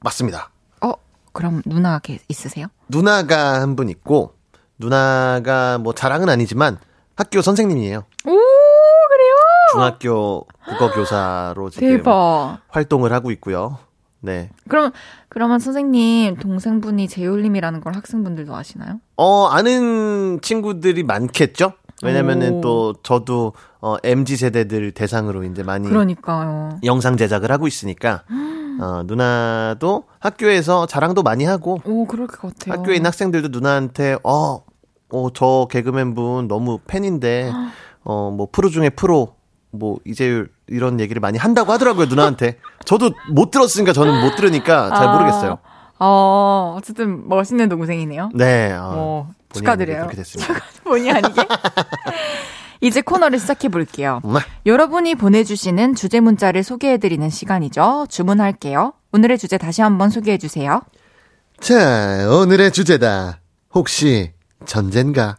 맞습니다.
어 그럼 누나 게 있으세요?
누나가 한 분 있고 누나가 뭐 자랑은 아니지만 학교 선생님이에요.
오 그래요?
중학교 국어 교사로 지금
대박.
활동을 하고 있고요. 네.
그럼 그러면 선생님 동생분이 재율님이라는 걸 학생분들도 아시나요?
어, 아는 친구들이 많겠죠? 왜냐면은
오.
또 저도 어, MZ 세대들 대상으로 이제 많이
그러니까요.
영상 제작을 하고 있으니까 어, 누나도 학교에서 자랑도 많이 하고
오, 그럴 것 같아요.
학교에 있는 학생들도 누나한테 어, 어, 저 개그맨 분 너무 팬인데 어, 뭐 프로 중에 프로 뭐 이제 이런 얘기를 많이 한다고 하더라고요 누나한테. 저도 못 들었으니까 저는 못 들으니까 잘
아,
모르겠어요.
어, 어쨌든 멋있는 동생이네요.
네. 어,
어, 축하드려요.
그렇게 됐습니다.
본의 아니게. (laughs) 이제 코너를 시작해 볼게요.
네.
여러분이 보내주시는 주제 문자를 소개해드리는 시간이죠. 주문할게요. 오늘의 주제 다시 한번 소개해 주세요.
자, 오늘의 주제다. 혹시 천잰가?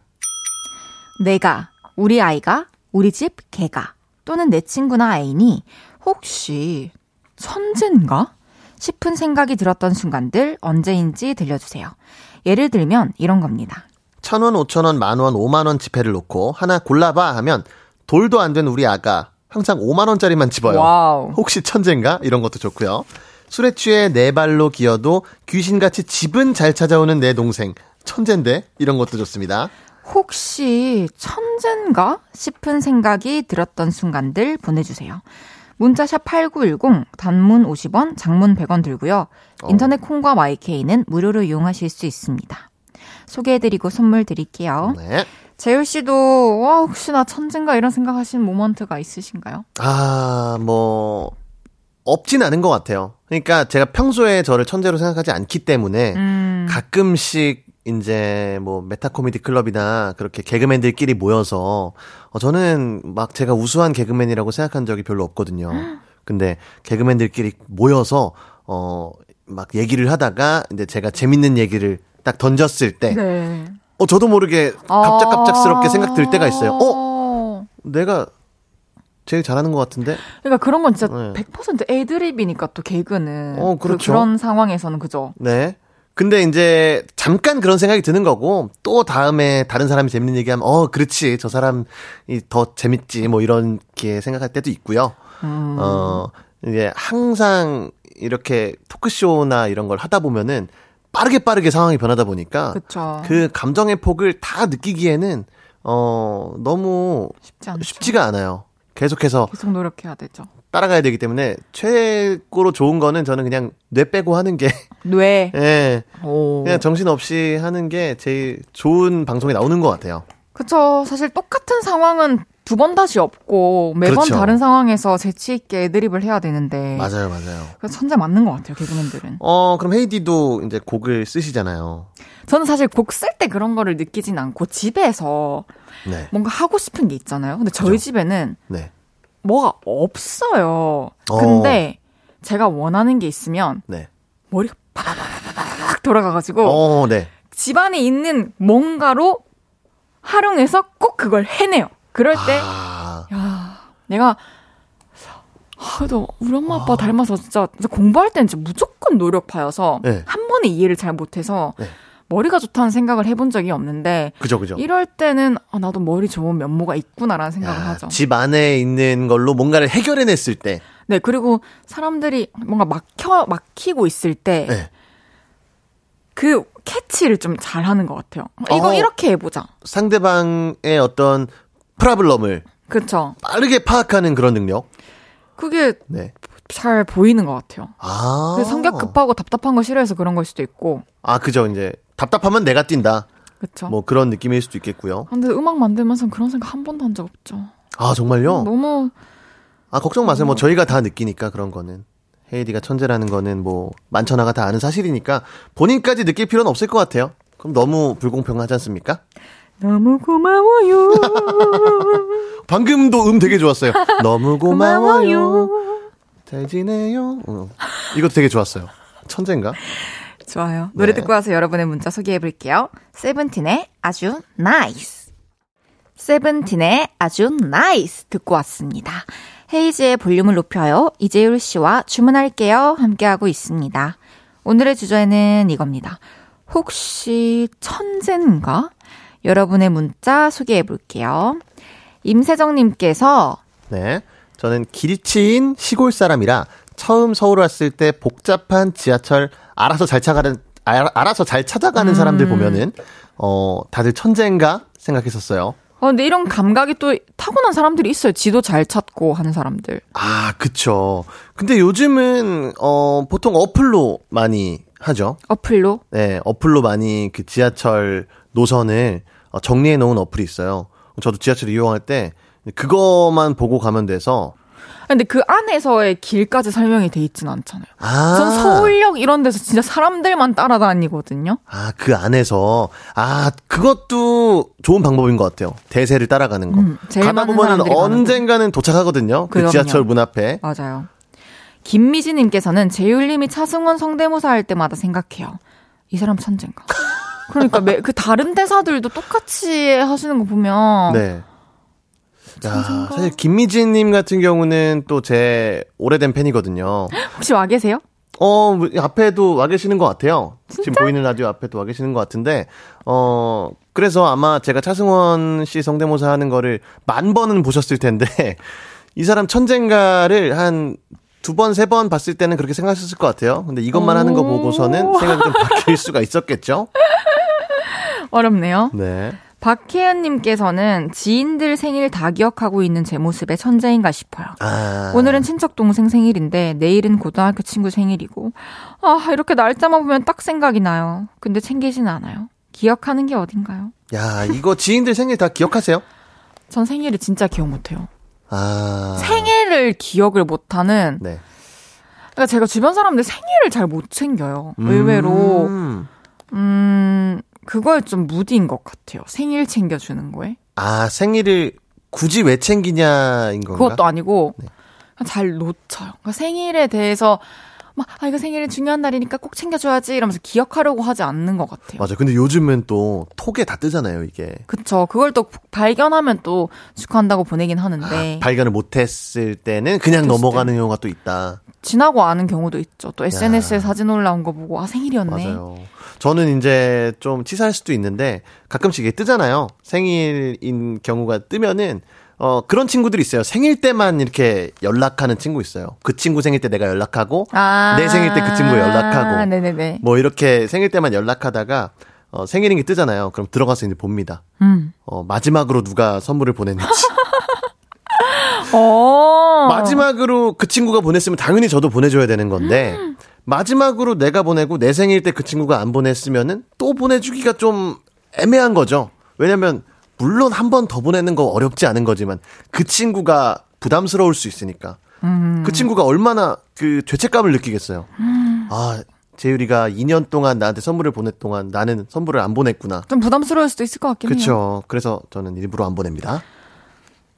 내가, 우리 아이가, 우리 집 개가, 또는 내 친구나 애인이 혹시 천재인가? 싶은 생각이 들었던 순간들 언제인지 들려주세요. 예를 들면 이런 겁니다.
천 원, 오천 원, 만 원, 오만 원 지폐를 놓고 하나 골라봐 하면 돌도 안 된 우리 아가 항상 오만 원짜리만 집어요.
와우.
혹시 천재인가? 이런 것도 좋고요. 술에 취해 네 발로 기어도 귀신같이 집은 잘 찾아오는 내 동생. 천재인데? 이런 것도 좋습니다.
혹시 천재인가 싶은 생각이 들었던 순간들 보내주세요. 문자샵 8910, 단문 50원, 장문 100원 들고요. 인터넷 콩과 마이케이는 무료로 이용하실 수 있습니다. 소개해드리고 선물 드릴게요.
네.
재율 씨도 와 혹시 나 천재인가 이런 생각하신 모먼트가 있으신가요?
아, 뭐, 없진 않은 것 같아요. 그러니까 제가 평소에 저를 천재로 생각하지 않기 때문에
음,
가끔씩 이제 뭐 메타 코미디 클럽이나 그렇게 개그맨들끼리 모여서 어 저는 막 제가 우수한 개그맨이라고 생각한 적이 별로 없거든요. (gasps) 근데 개그맨들끼리 모여서 어 막 얘기를 하다가 이제 제가 재밌는 얘기를 딱 던졌을 때
네.
어, 저도 모르게 깜짝깜짝스럽게
아.
생각 들 때가 있어요. 어, 내가 제일 잘하는 것 같은데?
그러니까 그런 건 진짜
네.
100% 애드립이니까 또 개그는
어,
그,
그렇죠.
그 런 상황에서는 그죠.
네. 근데 이제 잠깐 그런 생각이 드는 거고 또 다음에 다른 사람이 재밌는 얘기하면 어 그렇지 저 사람이 더 재밌지 뭐 이렇게 생각할 때도 있고요.
음.
어 이제 항상 이렇게 토크쇼나 이런 걸 하다 보면은 빠르게 빠르게 상황이 변하다 보니까
그쵸.
그 감정의 폭을 다 느끼기에는 어 너무
쉽지 않죠.
쉽지가 않아요. 계속해서
계속 노력해야 되죠.
따라가야 되기 때문에 최고로 좋은 거는 저는 그냥 뇌 빼고 하는 게 (laughs)
뇌. (laughs)
예.
오.
그냥 정신 없이 하는 게 제일 좋은 방송에 나오는 것 같아요.
그쵸. 사실 똑같은 상황은 두 번 다시 없고 매번
그렇죠.
다른 상황에서 재치 있게 애드립을 해야 되는데.
맞아요, 맞아요.
그래서 천재 맞는 것 같아요, 개그맨들은.
어, 그럼 헤이디도 이제 곡을 쓰시잖아요.
저는 사실 곡 쓸 때 그런 거를 느끼진 않고 집에서
네.
뭔가 하고 싶은 게 있잖아요. 근데 저희
그죠.
집에는
네.
뭐가 없어요.
어.
근데 제가 원하는 게 있으면
네.
머리가 파바바바박 돌아가가지고
어, 네.
집안에 있는 뭔가로 활용해서 꼭 그걸 해내요. 그럴 때,
아,
야, 내가, 아, 그래도 우리 엄마 아빠 닮아서 진짜, 진짜 공부할 때는 진짜 무조건 노력파여서
네.
한 번에 이해를 잘 못해서
네.
머리가 좋다는 생각을 해본 적이 없는데
그죠, 그죠.
이럴 때는 아, 나도 머리 좋은 면모가 있구나라는 생각을
야,
하죠.
집 안에 있는 걸로 뭔가를 해결해냈을 때,
네, 그리고 사람들이 뭔가 막혀, 막히고 있을 때,
네.
그 캐치를 좀 잘하는 것 같아요. 이거
어.
이렇게 해보자.
상대방의 어떤 프라블럼을
그쵸.
빠르게 파악하는 그런 능력.
그게
네.
잘 보이는 것 같아요.
아.
그 성격 급하고 답답한 거 싫어해서 그런 걸 수도 있고.
아, 그죠. 이제 답답하면 내가 뛴다.
그쵸.
뭐 그런 느낌일 수도 있겠고요.
근데 음악 만들면서 그런 생각 한 번도 한 적 없죠.
아, 정말요?
너무,
아, 걱정 마세요.
어.
뭐 저희가 다 느끼니까 그런 거는. 헤이디가 천재라는 거는 뭐 만천하가 다 아는 사실이니까 본인까지 느낄 필요는 없을 것 같아요. 그럼 너무 불공평하지 않습니까?
너무 고마워요. (laughs)
방금도 음 되게 좋았어요. 너무 (laughs) 고마워요. 잘 지내요. 어. 이것도 되게 좋았어요. 천재인가?
좋아요. 노래
네.
듣고 와서 여러분의 문자 소개해 볼게요. 세븐틴의 아주 NICE. 세븐틴의 아주 NICE 듣고 왔습니다. 헤이즈의 볼륨을 높여요. 이재율 씨와 주문할게요. 함께하고 있습니다. 오늘의 주제는 이겁니다. 혹시 천재인가? 여러분의 문자 소개해 볼게요. 임세정님께서
네. 저는 길치인 시골 사람이라 처음 서울 왔을 때 복잡한 지하철 알아서 잘 찾아가는 알, 알아서 잘 찾아가는 사람들 보면은 어 다들 천재인가 생각했었어요.
어, 근데 이런 감각이 또 타고난 사람들이 있어요. 지도 잘 찾고 하는 사람들.
아, 그쵸. 근데 요즘은, 어, 보통 어플로 많이 하죠.
어플로.
네, 어플로 많이 그 지하철 노선을 어, 정리해 놓은 어플이 있어요. 저도 지하철 이용할 때 그거만 보고 가면 돼서
근데 그 안에서의 길까지 설명이 돼 있진 않잖아요.
아,
전 서울역 이런 데서 진짜 사람들만 따라다니거든요.
아, 그 안에서 아, 그것도 좋은 방법인 것 같아요. 대세를 따라가는 거.
음,
가다 보면은 언젠가는 도착하거든요. 그
그럼요.
지하철 문 앞에.
맞아요. 김미지님께서는 재율님이 차승원 성대모사 할 때마다 생각해요. 이 사람 천재인가? (laughs) 그러니까 매, 그 다른 대사들도 똑같이 하시는 거 보면
네. 야? 사실 김미진님 같은 경우는 또 제 오래된 팬이거든요. (gasps)
혹시 와 계세요?
어, 뭐, 앞에도 와 계시는 것 같아요. 지금 보이는 라디오 앞에도 와 계시는 것 같은데, 어, 그래서 아마 제가 차승원 씨 성대모사 하는 거를 만 번은 보셨을 텐데, (laughs) 이 사람 천재인가를 한 두 번, 세 번 봤을 때는 그렇게 생각하셨을 것 같아요. 근데 이것만 하는 거 보고서는 생각이 좀 바뀔 수가 있었겠죠? (laughs)
어렵네요.
네.
박혜연님께서는 지인들 생일 다 기억하고 있는 제 모습에 천재인가 싶어요.
아.
오늘은 친척 동생 생일인데 내일은 고등학교 친구 생일이고 아 이렇게 날짜만 보면 딱 생각이 나요. 근데 챙기진 않아요. 기억하는 게 어딘가요?
야, 이거 지인들 생일 다 기억하세요? (laughs)
전 생일을 진짜 기억 못해요.
아.
생일을 기억을 못하는
네.
그러니까 제가 주변 사람들 생일을 잘 못 챙겨요. 의외로
음.
음 그거에 좀 무디인 것 같아요. 생일 챙겨주는 거에
아, 생일을 굳이 왜 챙기냐인 건가?
그것도 아니고
네.
잘 놓쳐요. 그러니까 생일에 대해서 막 아 이거 생일이 중요한 날이니까 꼭 챙겨줘야지 이러면서 기억하려고 하지 않는 것 같아요.
맞아. 근데 요즘은 또 톡에 다 뜨잖아요, 이게.
그쵸. 그걸 또 발견하면 또 축하한다고 보내긴 하는데
발견을 못했을 때는 그냥 넘어가는 경우가 또 있다.
지나고 아는 경우도 있죠. 또 SNS에 사진 올라온 거 보고 아 생일이었네.
맞아요. 저는 이제 좀 치사할 수도 있는데 가끔씩 이게 뜨잖아요. 생일인 경우가 뜨면은 어 그런 친구들이 있어요. 생일 때만 이렇게 연락하는 친구 있어요. 그 친구 생일 때 내가 연락하고
아.
내 생일 때 그 친구 연락하고
네네네.
뭐 이렇게 생일 때만 연락하다가 어 생일인 게 뜨잖아요. 그럼 들어가서 이제 봅니다.
음.
어 마지막으로 누가 선물을 보냈는지.
어.
마지막으로 그 친구가 보냈으면 당연히 저도 보내줘야 되는 건데 마지막으로 내가 보내고 내 생일 때 그 친구가 안 보냈으면은 또 보내주기가 좀 애매한 거죠. 왜냐면 물론 한 번 더 보내는 거 어렵지 않은 거지만 그 친구가 부담스러울 수 있으니까 그 친구가 얼마나 그 죄책감을 느끼겠어요. 아 재율이가 2년 동안 나한테 선물을 보냈 동안 나는 선물을 안 보냈구나.
좀 부담스러울 수도 있을 것 같긴 해요.
그렇죠. 그래서 저는 일부러 안 보냅니다.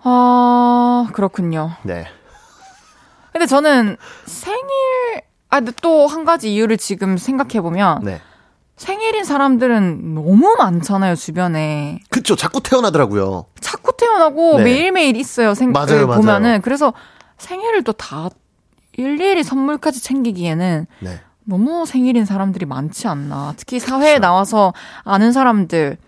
아 그렇군요.
네.
근데 저는 생일 아 근데 또 한 가지 이유를 지금 생각해 보면
네.
생일인 사람들은 너무 많잖아요 주변에
그쵸. 자꾸 태어나더라고요.
자꾸 태어나고
네.
매일매일 있어요 생
맞아요, 맞아요.
보면은 그래서 생일을 또 다 일일이 선물까지 챙기기에는
네.
너무 생일인 사람들이 많지 않나 특히 사회에 나와서 아는 사람들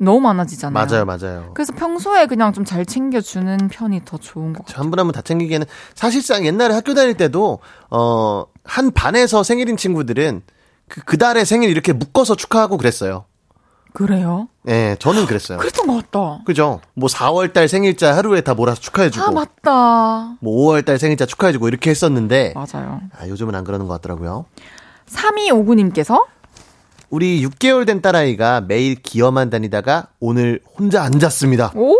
너무 많아지잖아요.
맞아요, 맞아요.
그래서 평소에 그냥 좀 잘 챙겨주는 편이 더 좋은 것 같아요.
한 분 한 분 다 챙기기에는 사실상 옛날에 학교 다닐 때도 어 한 반에서 생일인 친구들은 그, 그 달에 생일 이렇게 묶어서 축하하고 그랬어요.
그래요?
예, 저는 그랬어요. (gasps)
그랬던 것 같다.
그죠? 뭐 4월 달 생일자 하루에 다 몰아서 축하해주고,
아 맞다.
뭐 5월 달 생일자 축하해주고 이렇게 했었는데,
맞아요.
아, 요즘은 안 그러는 것 같더라고요.
3259님께서
우리 6개월 된 딸아이가 매일 기어만 다니다가 오늘 혼자 앉았습니다.
오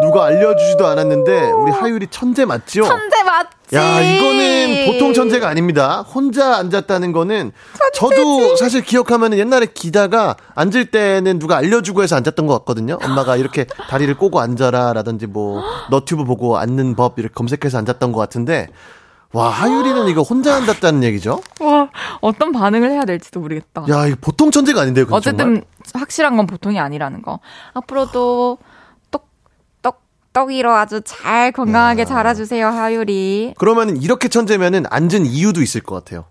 누가 알려주지도 않았는데 우리 하율이 천재 맞죠?
천재 맞지?
야, 이거는 보통 천재가 아닙니다. 혼자 앉았다는 거는 저도 사실 기억하면 옛날에 기다가 앉을 때는 누가 알려주고 해서 앉았던 것 같거든요. 엄마가 이렇게 다리를 꼬고 앉아라라든지 뭐 (gasps) 너튜브 보고 앉는 법 이렇게 검색해서 앉았던 것 같은데 와 하율이는 이거 혼자 앉았다는 얘기죠?
와 어떤 반응을 해야 될지도 모르겠다.
야 이거 보통 천재가 아닌데요, 그건
어쨌든
정말?
확실한 건 보통이 아니라는 거. 앞으로도 똑 똑 떡이로 아주 잘 건강하게 자라주세요 하율이.
그러면 이렇게 천재면은 앉은 이유도 있을 것 같아요.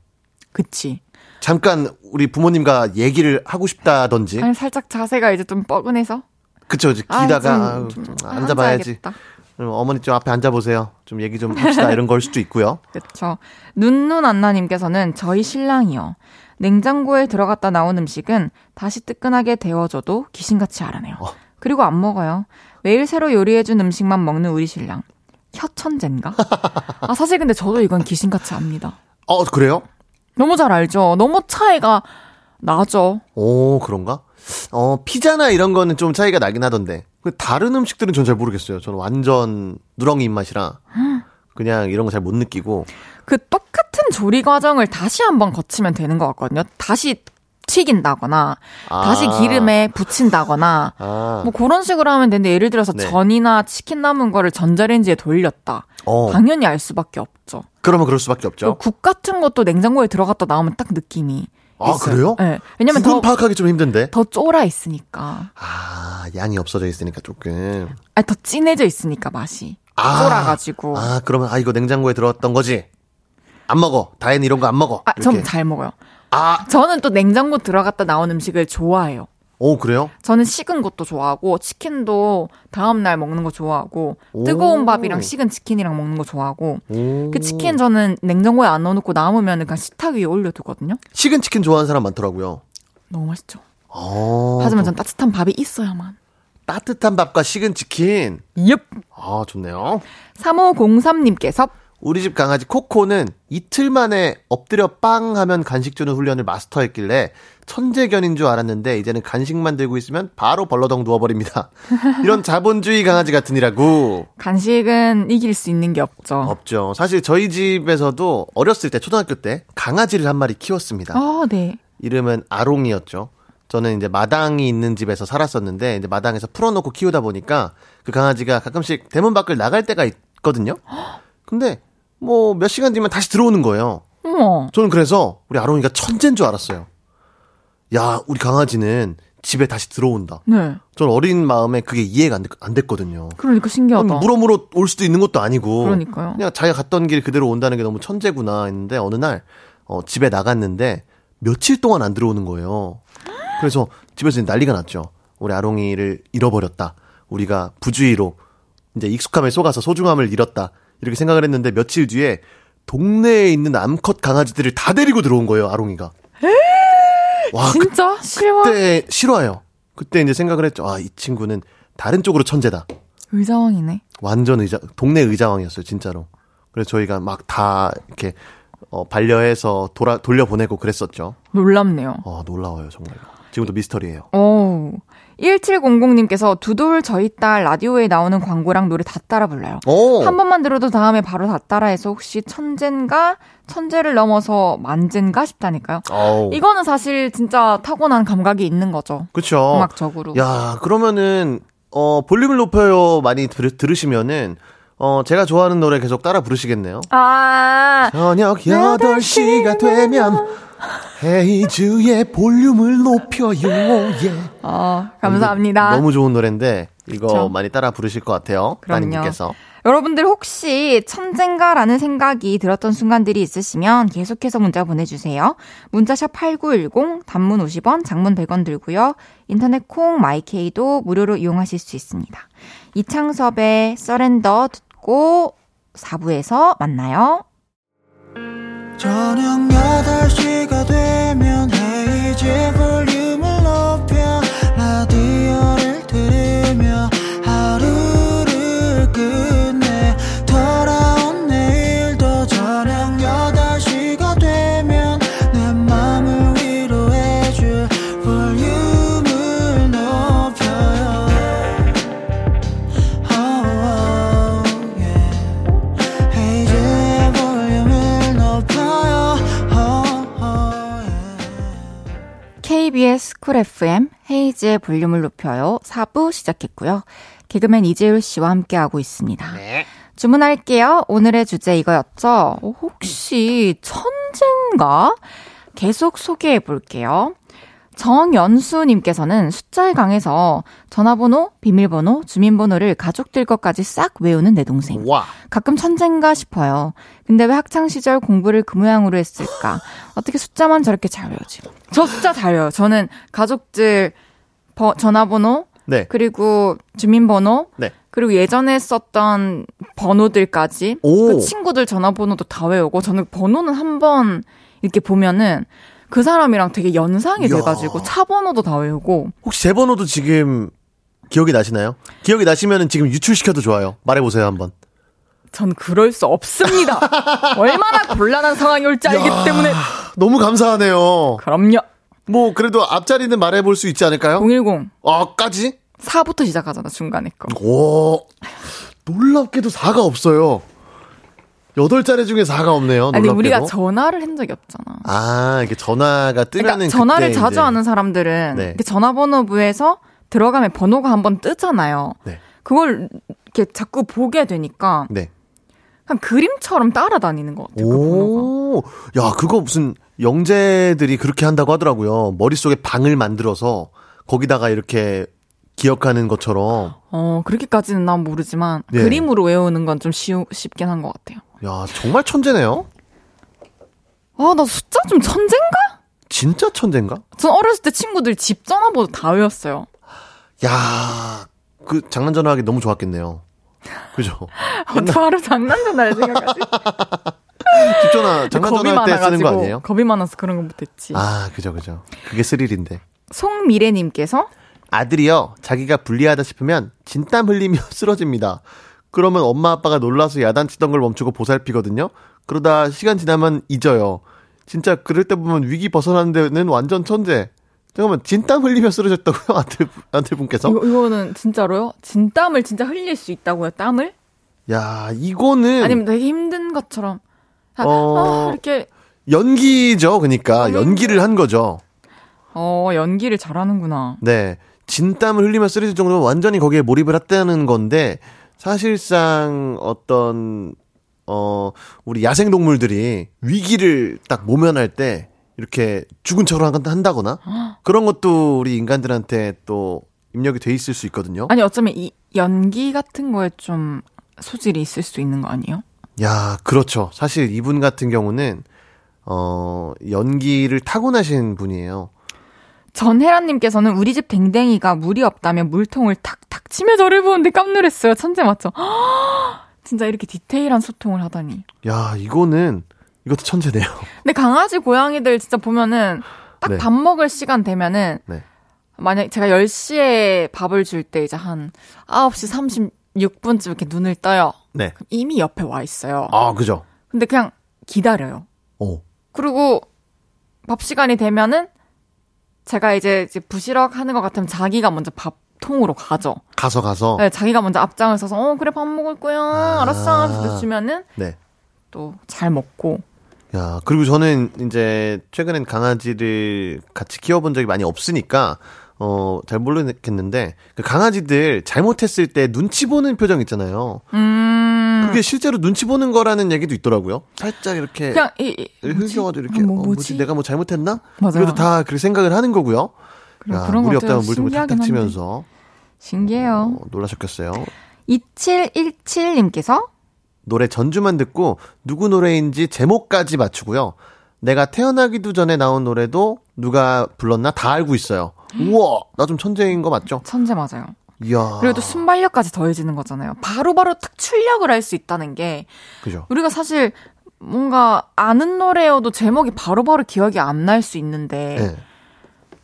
그치.
잠깐 우리 부모님과 얘기를 하고 싶다든지
아니 살짝 자세가 이제 좀 뻐근해서.
그쵸 이제
아이,
기다가
좀-
아유, 좀좀 앉아봐야지.
앉아야겠다.
어머니 좀 앞에 앉아보세요. 좀 얘기 좀 합시다. 이런 걸 수도 있고요. (laughs)
그렇죠. 눈눈 안나님께서는 저희 신랑이요. 냉장고에 들어갔다 나온 음식은 다시 뜨끈하게 데워줘도 귀신같이 알아내요. 그리고 안 먹어요. 매일 새로 요리해준 음식만 먹는 우리 신랑. 혀천재인가? 아, 사실 근데 저도 이건 귀신같이 압니다.
어, 그래요?
너무 잘 알죠? 너무 차이가 나죠?
오, 그런가? 어, 피자나 이런 거는 좀 차이가 나긴 하던데. 그 다른 음식들은 전 잘 모르겠어요. 저는 완전 누렁이 입맛이라. 그냥 이런 거 잘 못 느끼고.
그 똑같은 조리 과정을 다시 한번 거치면 되는 것 같거든요. 다시 튀긴다거나,
아.
다시 기름에 붙인다거나,
아,
뭐 그런 식으로 하면 되는데 예를 들어서
네.
전이나 치킨 남은 거를 전자레인지에 돌렸다.
어.
당연히 알 수밖에 없죠.
그러면 그럴 수밖에 없죠.
그리고 국 같은 것도 냉장고에 들어갔다 나오면 딱 느낌이.
아,
있어요.
그래요?
네. 왜냐면 더,
파악하기 좀 힘든데.
더 쫄아 있으니까.
아, 양이 없어져 있으니까 조금.
아니, 더 진해져 있으니까 맛이.
아.
쫄아가지고.
아, 그러면 아, 이거 냉장고에 들어왔던 거지? 안 먹어. 다혜는 이런 거 안 먹어.
아,
이렇게.
전잘 먹어요.
아,
저는 또 냉장고 들어갔다 나온 음식을 좋아해요.
오, 그래요?
저는 식은 것도 좋아하고 치킨도 다음 날 먹는 거 좋아하고
오.
뜨거운 밥이랑 식은 치킨이랑 먹는 거 좋아하고
오.
그 치킨 저는 냉장고에 안 넣어놓고 남으면 그냥 식탁 위에 올려두거든요.
식은 치킨 좋아하는 사람 많더라고요.
너무 맛있죠.
어,
하지만 또전 따뜻한 밥이 있어야만.
따뜻한 밥과 식은 치킨.
옙.
아, 좋네요.
3503님께서
우리 집 강아지 코코는 이틀 만에 엎드려 빵 하면 간식 주는 훈련을 마스터했길래 천재견인 줄 알았는데 이제는 간식만 들고 있으면 바로 벌러덩 누워버립니다. (laughs) 이런 자본주의 강아지 같으니라고.
간식은 이길 수 있는 게 없죠.
없죠. 사실 저희 집에서도 어렸을 때 초등학교 때 강아지를 한 마리 키웠습니다.
아, 네.
이름은 아롱이었죠. 저는 이제 마당이 있는 집에서 살았었는데 이제 마당에서 풀어놓고 키우다 보니까 그 강아지가 가끔씩 대문 밖을 나갈 때가 있거든요. 근데 뭐 몇 시간 뒤면 다시 들어오는 거예요.
어머.
저는 그래서 우리 아롱이가 천재인 줄 알았어요. 야, 우리 강아지는 집에 다시 들어온다.
네.
전 어린 마음에 그게 이해가 안, 됐, 안 됐거든요.
그러니까 신기하다.
물어 물어 올 수도 있는 것도 아니고.
그러니까요.
그냥 자기가 갔던 길 그대로 온다는 게 너무 천재구나 했는데 어느 날 어, 집에 나갔는데 며칠 동안 안 들어오는 거예요. 그래서 집에서 난리가 났죠. 우리 아롱이를 잃어버렸다. 우리가 부주의로 이제 익숙함에 속아서 소중함을 잃었다. 이렇게 생각을 했는데 며칠 뒤에 동네에 있는 암컷 강아지들을 다 데리고 들어온 거예요, 아롱이가. 와,
진짜? 실화?
그때 실화예요. 그때 이제 생각을 했죠. 아, 이 친구는 다른 쪽으로 천재다.
의자왕이네.
완전 의자, 동네 의자왕이었어요, 진짜로. 그래서 저희가 막 다 이렇게, 어, 반려해서 돌아, 돌려 보내고 그랬었죠.
놀랍네요.
어, 놀라워요, 정말. 지금도 미스터리예요.
오. 1700님께서 두돌 저희 딸 라디오에 나오는 광고랑 노래 다 따라 불러요.
오!
한 번만 들어도 다음에 바로 다 따라해서 혹시 천재인가? 천재를 넘어서 만재인가 싶다니까요.
어우.
이거는 사실 진짜 타고난 감각이 있는 거죠.
그쵸.
음악적으로.
야, 그러면은, 어, 볼륨을 높여요 많이 들, 들으시면은, 어, 제가 좋아하는 노래 계속 따라 부르시겠네요.
아,
저녁 8시가 되면, 헤이즈의 볼륨을 높여요. 예.
어, 감사합니다.
너무 좋은 노래인데 이거
그쵸.
많이 따라 부르실 것 같아요. 따님께서.
여러분들 혹시 천재인가라는 생각이 들었던 순간들이 있으시면 계속해서 문자 보내주세요. 문자샵 8910, 단문 50원, 장문 100원 들고요. 인터넷 콩, 마이케이도 무료로 이용하실 수 있습니다. 이창섭의 서렌더 듣고 4부에서 만나요.
저녁 8시가 되면 헤이즈 볼륨
KBS Cool FM 헤이즈의 볼륨을 높여요. 4부 시작했고요. 개그맨 이재율 씨와 함께하고 있습니다.
네.
주문할게요. 오늘의 주제 이거였죠? 어, 혹시 천재인가? 계속 소개해 볼게요. 정연수님께서는 숫자에 강해서 전화번호, 비밀번호, 주민번호를 가족들 것까지 싹 외우는 내 동생.
와.
가끔 천재인가 싶어요. 근데 왜 학창시절 공부를 그 모양으로 했을까? 어떻게 숫자만 저렇게 잘 외우지? 저 숫자 잘 외워요. 저는 가족들 버- 전화번호,
네.
그리고 주민번호,
네.
그리고 예전에 썼던 번호들까지
오.
그 친구들 전화번호도 다 외우고 저는 번호는 한 번 이렇게 보면은 그 사람이랑 되게 연상이
이야.
돼가지고 차 번호도 다 외우고
혹시 제 번호도 지금 기억이 나시나요? 기억이 나시면은 지금 유출시켜도 좋아요. 말해보세요, 한번.
전 그럴 수 없습니다. (laughs) 얼마나 곤란한 상황이 올지 알기 때문에.
너무 감사하네요.
그럼요.
뭐, 그래도 앞자리는 말해볼 수 있지 않을까요?
010.
아, 까지?
4부터 시작하잖아, 중간에 거.
오, 놀랍게도 4가 없어요. 8자리 중에 4가 없네요.
아니,
놀랍게도.
우리가 전화를 한 적이 없잖아.
아, 이게 전화가 뜨면은.
그러니까 전화를 자주
이제-
하는 사람들은
네.
전화번호부에서 들어가면 번호가 한번 뜨잖아요.
네.
그걸 이렇게 자꾸 보게 되니까
네.
그냥 그림처럼 따라다니는 것 같아요. 그.
오, 야, 그거 무슨 영재들이 그렇게 한다고 하더라고요. 머릿속에 방을 만들어서 거기다가 이렇게 기억하는 것처럼.
어, 그렇게까지는 난 모르지만
네.
그림으로 외우는 건 좀 쉽긴 한 것 같아요.
야, 정말 천재네요?
아, 나 숫자 좀 천재인가?
진짜 천재인가?
전 어렸을 때 친구들 집 전화번호 다 외웠어요.
야, 그 장난 전화하기 너무 좋았겠네요. 그죠? (laughs)
어떻게 하루 장난 전화를 생각하지? (laughs)
집 전화, 장난 전화할 때 쓰는 거 아니에요?
겁이 많아서 그런 거 못했지.
아, 그죠, 그죠. 그게 스릴인데.
송미래님께서
아들이요, 자기가 불리하다 싶으면 진땀 흘리며 (laughs) 쓰러집니다. 그러면 엄마 아빠가 놀라서 야단치던 걸 멈추고 보살피거든요. 그러다 시간 지나면 잊어요. 진짜 그럴 때 보면 위기 벗어나는 데는 완전 천재. 잠깐만, 진땀 흘리며 쓰러졌다고요? (laughs) 아들, 아들분께서?
이거, 이거는 진짜로요? 진땀을 진짜 흘릴 수 있다고요? 땀을?
야, 이거는
아니면 되게 힘든 것처럼 아,
어.
아, 이렇게
연기죠. 그러니까 연기를 한 거죠.
어 연기를 잘하는구나.
네. 진땀을 흘리며 쓰러질 정도면 완전히 거기에 몰입을 했다는 건데 사실상 어떤 어 우리 야생 동물들이 위기를 딱 모면할 때 이렇게 죽은 척을 한- 한다거나 (gasps) 그런 것도 우리 인간들한테 또 입력이 돼 있을 수 있거든요.
아니 어쩌면 이 연기 같은 거에 좀 소질이 있을 수 있는 거 아니에요?
야, 그렇죠. 사실 이분 같은 경우는 어 연기를 타고나신 분이에요.
전혜란님께서는 우리 집 댕댕이가 물이 없다면 물통을 탁탁 치며 저를 보는데 깜놀했어요. 천재 맞죠? 진짜 이렇게 디테일한 소통을 하다니.
야, 이거는 이것도 천재네요.
근데 강아지 고양이들 진짜 보면은 딱
네.
밥 먹을 시간 되면은
네.
만약 제가 10시에 밥을 줄 때 이제 한 9시 36분쯤 이렇게 눈을 떠요.
네.
이미 옆에 와 있어요.
아, 그죠.
근데 그냥 기다려요.
오.
그리고 밥 시간이 되면은 제가 이제, 이제 부시럭 하는 것 같으면 자기가 먼저 밥 통으로 가죠.
가서 가서?
네, 자기가 먼저 앞장을 서서 어 그래 밥 먹을 거야. 알았어. 하면서 주면은
네.
또 잘 먹고.
야, 그리고 저는 이제 최근엔 강아지를 같이 키워본 적이 많이 없으니까, 어, 잘 모르겠는데, 그 강아지들 잘못했을 때 눈치 보는 표정 있잖아요.
음
그게 실제로 눈치 보는 거라는 얘기도 있더라고요. 살짝 이렇게
그냥 이, 이
흘겨가지고 이렇게,
아, 뭐,
어,
뭐지?
뭐지? 내가 뭐 잘못했나?
맞아요.
그래도 다 그렇게 생각을 하는 거고요.
그래,
야,
그런
물이. 없다면 물통을
신기하긴
탁탁. 치면서,
신기해요.
어, 놀라셨겠어요.
2717님께서
노래 전주만 듣고 누구 노래인지 제목까지 맞추고요. 내가 태어나기도 전에 나온 노래도 누가 불렀나 다 알고 있어요. 우와, 나 좀 천재인 거 맞죠?
천재 맞아요.
이야.
그리고 또 순발력까지 더해지는 거잖아요. 바로바로 딱 출력을 할 수 있다는 게
그죠.
우리가 사실 뭔가 아는 노래여도 제목이 바로바로 기억이 안 날 수 있는데
네.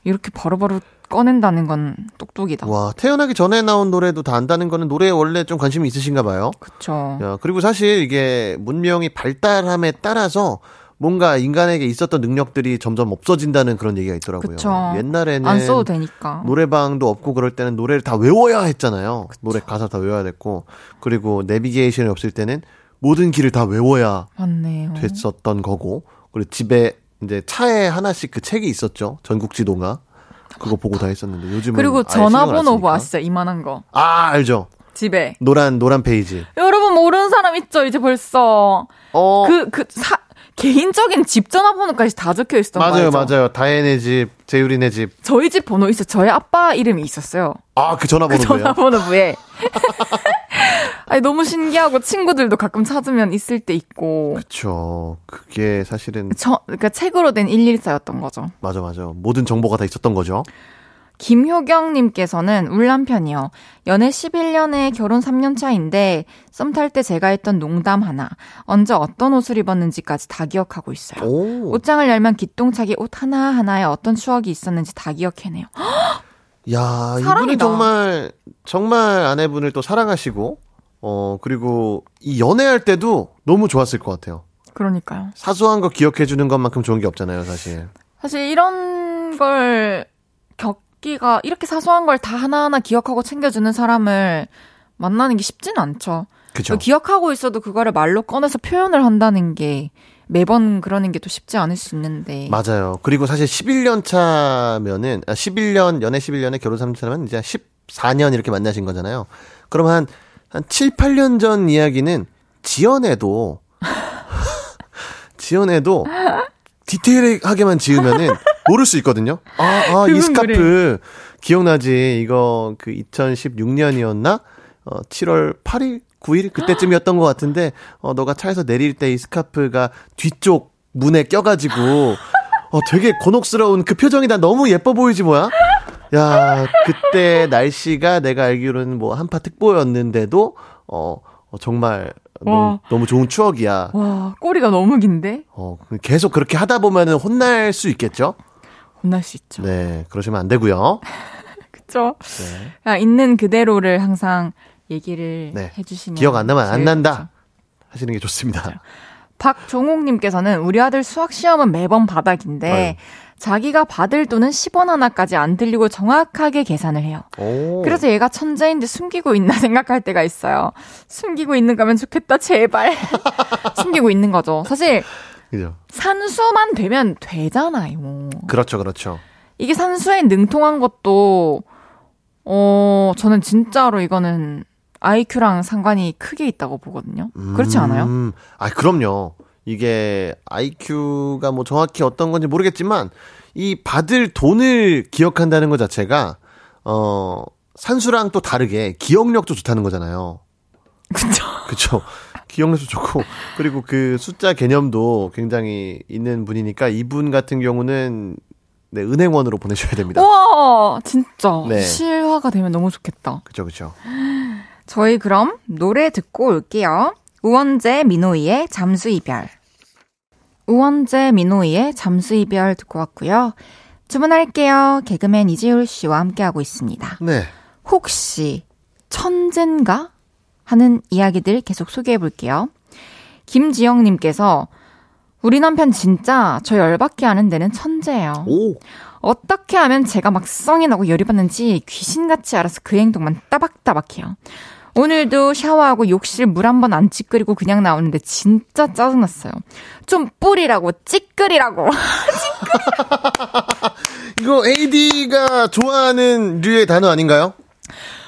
이렇게 바로바로 꺼낸다는 건 똑똑이다.
와, 태어나기 전에 나온 노래도 다 안다는 거는 노래에 원래 좀 관심이 있으신가 봐요.
그쵸.
야, 그리고 사실 이게 문명이 발달함에 따라서 뭔가 인간에게 있었던 능력들이 점점 없어진다는 그런 얘기가 있더라고요.
그쵸.
옛날에는
안 써도 되니까.
노래방도 없고 그럴 때는 노래를 다 외워야 했잖아요. 노래 가사 다 외워야 됐고 그리고 내비게이션이 없을 때는 모든 길을 다 외워야
맞네요.
됐었던 거고 그리고 집에 이제 차에 하나씩 그 책이 있었죠. 전국 지도가 그거 보고 다 했었는데 요즘은
그리고 전화번호 뭐. 아시죠? 이만한 거.
아 알죠.
집에.
노란 노란 페이지.
여러분 모르는 사람 있죠? 이제 벌써.
어
그, 그, 사, 개인적인 집 전화번호까지 다 적혀 있었던 거
맞아요? 맞아요. 다혜네 집, 재율이네 집.
저희 집 번호 있어. 저희 아빠 이름이 있었어요. 아그그
전화번호예요.
전화번호부에. (laughs) 아니, 너무 신기하고 친구들도 가끔 찾으면 있을 때 있고.
그쵸. 그게 사실은
저, 그러니까 책으로 된 114였던 거죠.
맞아 맞아. 모든 정보가 다 있었던 거죠.
김효경님께서는 울 남편이요. 연애 11년에 결혼 3년 차인데 썸 탈 때 제가 했던 농담 하나, 언제 어떤 옷을 입었는지까지 다 기억하고 있어요.
오.
옷장을 열면 기똥차게 옷 하나 하나에 어떤 추억이 있었는지 다 기억해내요. (gasps)
야,
사랑이다.
정말, 정말 아내분을 또 사랑하시고, 어, 그리고 이 연애할 때도 너무 좋았을 것 같아요.
그러니까요.
사소한 거 기억해 주는 것만큼 좋은 게 없잖아요, 사실.
사실 이런 걸 겪 기가 이렇게 사소한 걸 다 하나하나 기억하고 챙겨주는 사람을 만나는 게 쉽진 않죠.
그죠?
기억하고 있어도 그거를 말로 꺼내서 표현을 한다는 게 매번 그러는 게 또 쉽지 않을 수 있는데.
맞아요. 그리고 사실 11년 차면은, 아, 11년, 연애 11년에 결혼 3년 차면 이제 14년 이렇게 만나신 거잖아요. 그럼 한, 한 7, 8년 전 이야기는 지연해도, (laughs) 지연해도 디테일하게만 지으면은 (laughs) 모를 수 있거든요. 아, 아, 이 스카프 기억나지? 이거 그 2016년이었나? 어, 7월 8일, 9일 그때쯤이었던 것 같은데 어, 너가 차에서 내릴 때 이 스카프가 뒤쪽 문에 껴가지고 어, 되게 곤혹스러운 그 표정이 난 너무 예뻐 보이지 뭐야? 야, 그때 날씨가 내가 알기로는 뭐 한파 특보였는데도 어, 어, 정말 너무,
와.
너무 좋은 추억이야.
와, 꼬리가 너무 긴데?
어, 계속 그렇게 하다 보면은 혼날 수 있겠죠?
혼날 수 있죠.
네, 그러시면 안 되고요. (laughs)
그쵸?
네.
그냥 있는 그대로를 항상 얘기를
네.
해주시면.
기억 안 나면 안 난다.
좋죠.
하시는 게 좋습니다.
박종옥님께서는 우리 아들 수학 시험은 매번 바닥인데
아유.
자기가 받을 돈은 10원 하나까지 안 들리고 정확하게 계산을 해요.
오.
그래서 얘가 천재인데 숨기고 있나 (laughs) 생각할 때가 있어요. 숨기고 있는 거면 좋겠다, 제발. (laughs) 숨기고 있는 거죠. 사실
그죠.
산수만 되면 되잖아요.
그렇죠, 그렇죠.
이게 산수에 능통한 것도 어 저는 진짜로 이거는 IQ랑 상관이 크게 있다고 보거든요. 그렇지 않아요?
음, 아, 그럼요. 이게 IQ가 뭐 정확히 어떤 건지 모르겠지만 이 받을 돈을 기억한다는 것 자체가 어 산수랑 또 다르게 기억력도 좋다는 거잖아요.
그쵸. (laughs)
그쵸. 기억력도 좋고 그리고 그 숫자 개념도 굉장히 있는 분이니까 이분 같은 경우는 네, 은행원으로 보내셔야 됩니다.
와 진짜
네.
실화가 되면 너무 좋겠다.
그쵸, 그쵸. (gasps)
저희 그럼 노래 듣고 올게요. 우원재 민호이의 잠수 이별. 우원재 민호이의 잠수 이별 듣고 왔고요. 주문할게요. 개그맨 이재율 씨와 함께하고 있습니다.
네.
혹시 천젠가 하는 이야기들 계속 소개해 볼게요. 김지영 님께서 우리 남편 진짜 저 열받게 하는 데는 천재예요.
오.
어떻게 하면 제가 막 성이 나고 열이 받는지 귀신같이 알아서 그 행동만 따박따박해요. 오늘도 샤워하고 욕실 물 한 번 안 찌끄리고 그냥 나오는데 진짜 짜증났어요. 좀 뿌리라고 찌끄리라고. (laughs)
이거 AD가 좋아하는 류의 단어 아닌가요?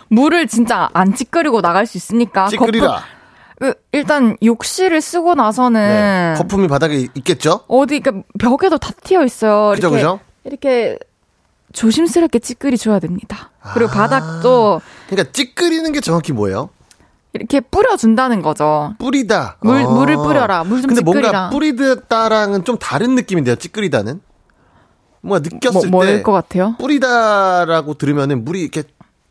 물을 진짜 안 찌끄리고 나갈 수 있으니까.
찌끄리라.
거품- 그, 일단 욕실을 쓰고 나서는
네. 거품이 바닥에 있겠죠?
어디 그러니까 벽에도 다 튀어 있어요.
그죠, 그죠?
이렇게 조심스럽게 찌끄리 줘야 됩니다. 그리고
아.
바닥도
그러니까 찌끄리는 게 정확히 뭐예요?
이렇게 뿌려준다는 거죠.
뿌리다.
물
어.
물을 뿌려라. 물좀
근데
찌끄리라.
뭔가 뿌리다랑은 좀 다른 느낌인데요. 찌끄리다는. 뭔가
뭐,
느꼈을
뭐일 때것 같아요?
뿌리다라고 들으면은 물이 이렇게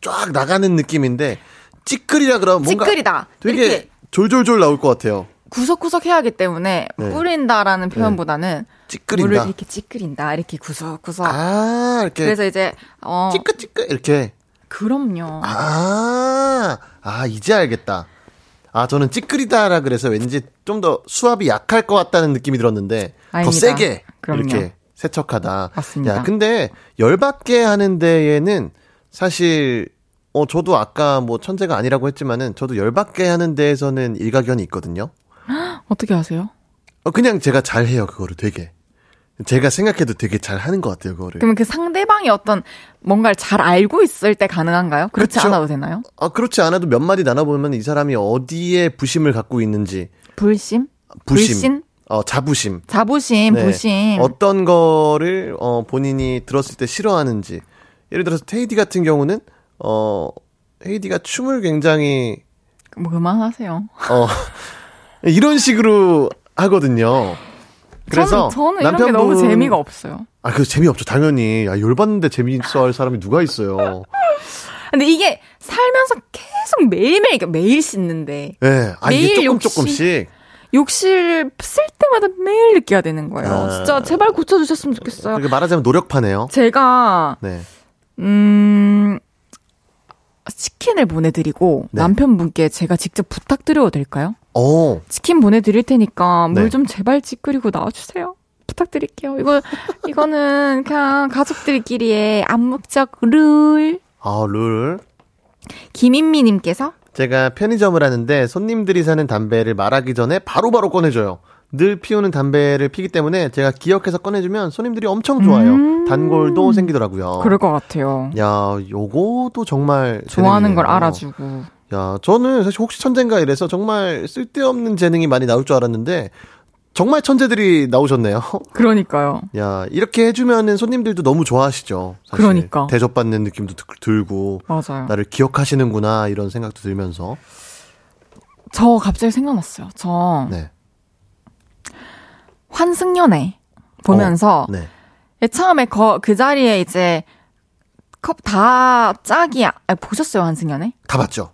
쫙 나가는 느낌인데 찌끄리라 그러면 뭔가
찌끄리다.
되게
이렇게
졸졸졸 나올 것 같아요.
구석구석 해야 하기 때문에
네.
뿌린다라는 표현보다는
찌끄린다.
물을 이렇게 찌끄린다. 이렇게 구석구석.
아 이렇게
그래서 이제 어
찌끄찌끄 이렇게.
그럼요.
아, 아, 이제 알겠다. 아, 저는 찌끄리다라 그래서 왠지 좀 더 수압이 약할 것 같다는 느낌이 들었는데, 더
아닙니다.
세게,
그럼요.
이렇게 세척하다.
맞습니다.
야, 근데, 열받게 하는 데에는 사실, 어, 저도 아까 뭐 천재가 아니라고 했지만은, 저도 열받게 하는 데에서는 일가견이 있거든요.
어떻게 하세요?
어, 그냥 제가 잘 해요, 그거를 되게. 제가 생각해도 되게 잘 하는 것 같아요, 그거를.
그러면 그 상대방이 어떤 뭔가를 잘 알고 있을 때 가능한가요? 그렇지
그쵸.
않아도 되나요?
아, 그렇지 않아도 몇 마디 나눠보면 이 사람이 어디에 부심을 갖고 있는지,
불심?
부심.
불신?
어, 자부심.
자부심,
네.
부심.
어떤 거를 어 본인이 들었을 때 싫어하는지. 예를 들어서 테이디 같은 경우는 어 헤이디가 춤을 굉장히
뭐 그만하세요.
어 (laughs) 이런 식으로 하거든요. 그래서
저는, 저는 이런 게 너무
남편분-
재미가 없어요.
아, 그 재미없죠. 당연히. 야, 열받는데 재미있어 할 (laughs) 사람이 누가 있어요.
근데 이게 살면서 계속 매일매일, 그러니까 매일 씻는데,
예. 네. 아, 이게
매일
조금
욕심.
조금씩.
욕실 쓸 때마다 매일 느껴야 되는 거예요.
아.
진짜 제발 고쳐 주셨으면 좋겠어요.
그렇게 말하자면 노력파네요.
제가
네.
음, 치킨을 보내드리고
네.
남편분께 제가 직접 부탁드려도 될까요?
어,
치킨 보내드릴 테니까
네.
물좀 제발 찌끄리고 나와주세요. 부탁드릴게요. 이거, 이거는 그냥 가족들끼리의 암묵적 룰.
아, 룰.
김인미님께서
제가 편의점을 하는데 손님들이 사는 담배를 말하기 전에 바로바로 꺼내줘요. 늘 피우는 담배를 피기 때문에 제가 기억해서 꺼내주면 손님들이 엄청 좋아요.
음.
단골도 생기더라고요.
그럴 것 같아요.
야, 요거도 정말
좋아하는 걸
재능이네요.
알아주고.
야, 저는 사실 혹시 천재인가 이래서 정말 쓸데없는 재능이 많이 나올 줄 알았는데 정말 천재들이 나오셨네요. (laughs)
그러니까요.
야, 이렇게 해주면은 손님들도 너무 좋아하시죠. 사실.
그러니까.
대접받는 느낌도 드- 들고
맞아요.
나를 기억하시는구나 이런 생각도 들면서.
저 갑자기 생각났어요. 저
네.
환승연애 보면서
네.
처음에 거, 그 자리에 이제 컵 다 짝이 아, 보셨어요 환승연애?
다 봤죠.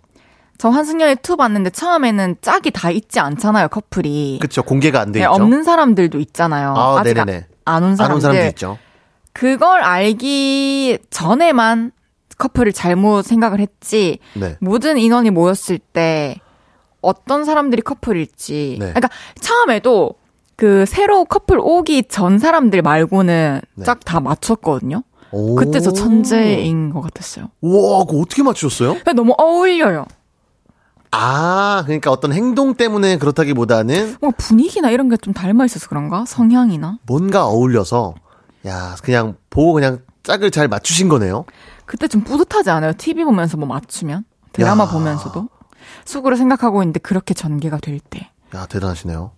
저 환승연애 2 봤는데 처음에는 짝이 다 있지 않잖아요 커플이.
그쵸. 공개가 안돼
네,
있죠.
없는 사람들도 있잖아요.
아,
아직
네네네. 안온안
사람들.
온 사람도 있죠.
그걸 알기 전에만 커플을 잘못 생각을 했지.
네.
모든 인원이 모였을 때 어떤 사람들이 커플일지.
네.
그러니까 처음에도 그 새로 커플 오기 전 사람들 말고는
네.
짝다 맞췄거든요.
오.
그때 저 천재인 것 같았어요.
우와, 그거 어떻게 맞추셨어요?
너무 어울려요.
아, 그러니까 어떤 행동 때문에 그렇다기보다는
뭔가 분위기나 이런 게 좀 닮아 있어서 그런가? 성향이나?
뭔가 어울려서, 야, 그냥 보고 그냥 짝을 잘 맞추신 거네요.
그때 좀 뿌듯하지 않아요? TV 보면서 뭐 맞추면? 드라마
야.
보면서도? 속으로 생각하고 있는데 그렇게 전개가 될 때.
야, 대단하시네요.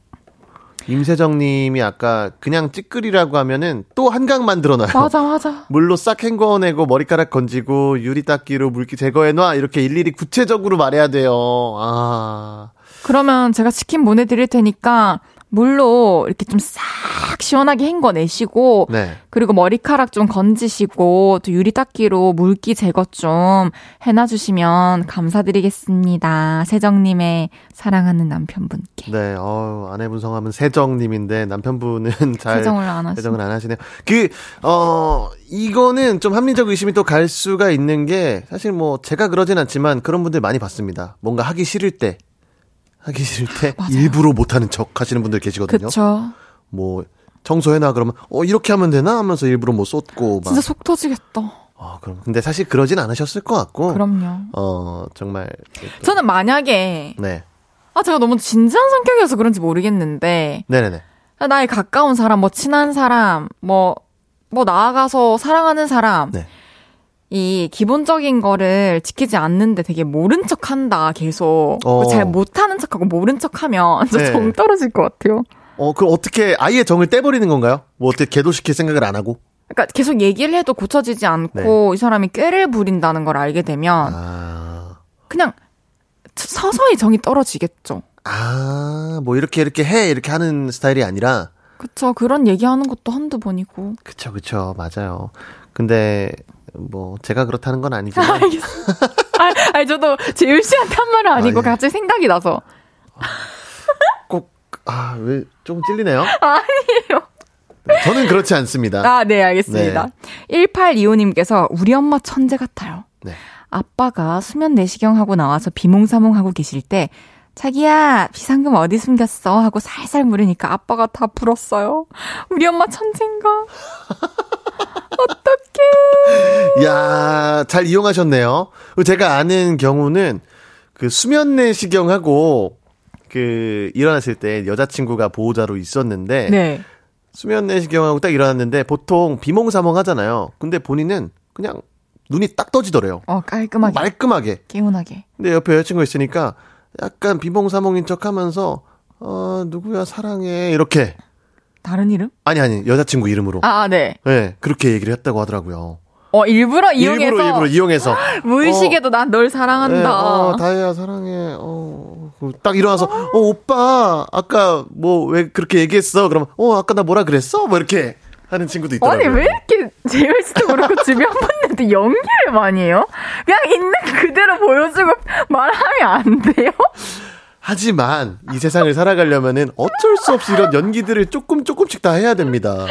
임세정 님이 아까 그냥 찌끄리라고 하면은 또 한강 만들어놔요.
맞아, 맞아. (laughs)
물로 싹 헹궈내고 머리카락 건지고 유리 닦기로 물기 제거해놔 이렇게 일일이 구체적으로 말해야 돼요. 아,
그러면 제가 치킨 보내드릴 테니까 물로 이렇게 좀 싹 시원하게 헹궈내시고
네.
그리고 머리카락 좀 건지시고 또 유리 닦기로 물기 제거 좀 해놔주시면 감사드리겠습니다. 세정님의 사랑하는 남편분께.
네, 어 아내분 성함은 세정님인데 남편분은 (laughs) 잘
세정을 안 하시네.
세정을 안 하시네요. 그, 어, 이거는 좀 합리적 의심이 또 갈 수가 있는 게 사실 뭐 제가 그러진 않지만 그런 분들 많이 봤습니다. 뭔가 하기 싫을 때, 하기 싫을 때
맞아요.
일부러 못하는 척 하시는 분들 계시거든요.
그쵸.
뭐 청소해놔 그러면 어 이렇게 하면 되나 하면서 일부러 뭐 쏟고 막.
진짜 속 터지겠다.
어, 그럼 근데 사실 그러진 않으셨을 것 같고.
그럼요.
어 정말.
저는 만약에
네.
아 제가 너무 진지한 성격이어서 그런지 모르겠는데
네네네.
나의 가까운 사람, 뭐 친한 사람, 뭐뭐 나아가서 사랑하는 사람
네.
이 기본적인 거를 지키지 않는데 되게 모른 척 한다, 계속.
어.
잘 못하는 척하고 모른 척 하면
네.
저정 (laughs) 떨어질 것 같아요.
어 그럼 어떻게 아예 정을 떼버리는 건가요? 뭐 어떻게 계도시킬 생각을 안 하고?
그러니까 계속 얘기를 해도 고쳐지지 않고 이 사람이 꾀를 부린다는 걸 알게 되면
네. 아.
그냥 서서히 정이 떨어지겠죠.
아, 뭐 이렇게 이렇게 해 이렇게 하는 스타일이 아니라
그쵸. 그런 얘기하는 것도 한두 번이고.
그쵸 그쵸 맞아요. 근데 뭐 제가 그렇다는 건 아니지만 (laughs)
아, 아니, 저도 재율 씨한테 한 말은 아니고
아, 예.
갑자기 생각이 나서.
꼭 아 왜 조금 찔리네요.
아니에요.
저는 그렇지 않습니다.
아, 네, 알겠습니다. 1825님께서 우리 엄마 천재 같아요.
네.
아빠가 수면 내시경 하고 나와서 비몽사몽 하고 계실 때 자기야 비상금 어디 숨겼어 하고 살살 물으니까 아빠가 다 불었어요. 우리 엄마 천재인가? (laughs) 어떡해. (laughs)
야, 잘 이용하셨네요. 제가 아는 경우는 그 수면 내시경하고 그 일어났을 때 여자친구가 보호자로 있었는데
네.
수면 내시경하고 딱 일어났는데 보통 비몽사몽 하잖아요. 근데 본인은 그냥 눈이 딱 떠지더래요.
어 깔끔하게
말끔하게.
개운하게.
근데 옆에 여자친구가 있으니까 약간 비몽사몽인 척 하면서 어, 누구야 사랑해 이렇게
다른 이름?
아니 아니 여자친구 이름으로
아, 네.
네, 그렇게 얘기를 했다고 하더라고요.
어 일부러 이용해서
일부러 일부러 이용해서
무의식에도 난널 사랑한다.
네, 어, 다혜야 사랑해. 어, 딱 일어나서 어 오빠 아까 뭐 왜 그렇게 얘기했어? 그러면 어 아까 나 뭐라 그랬어? 뭐 이렇게 하는 친구도 있더라고요.
아니 왜 이렇게 재열 씨도 그렇고 주변 분들도 연기를 많이 해요? 그냥 있는 그대로 보여주고 말하면 안 돼요?
하지만 이 세상을 살아가려면은 어쩔 수 없이 이런 연기들을 조금 조금씩 다 해야 됩니다.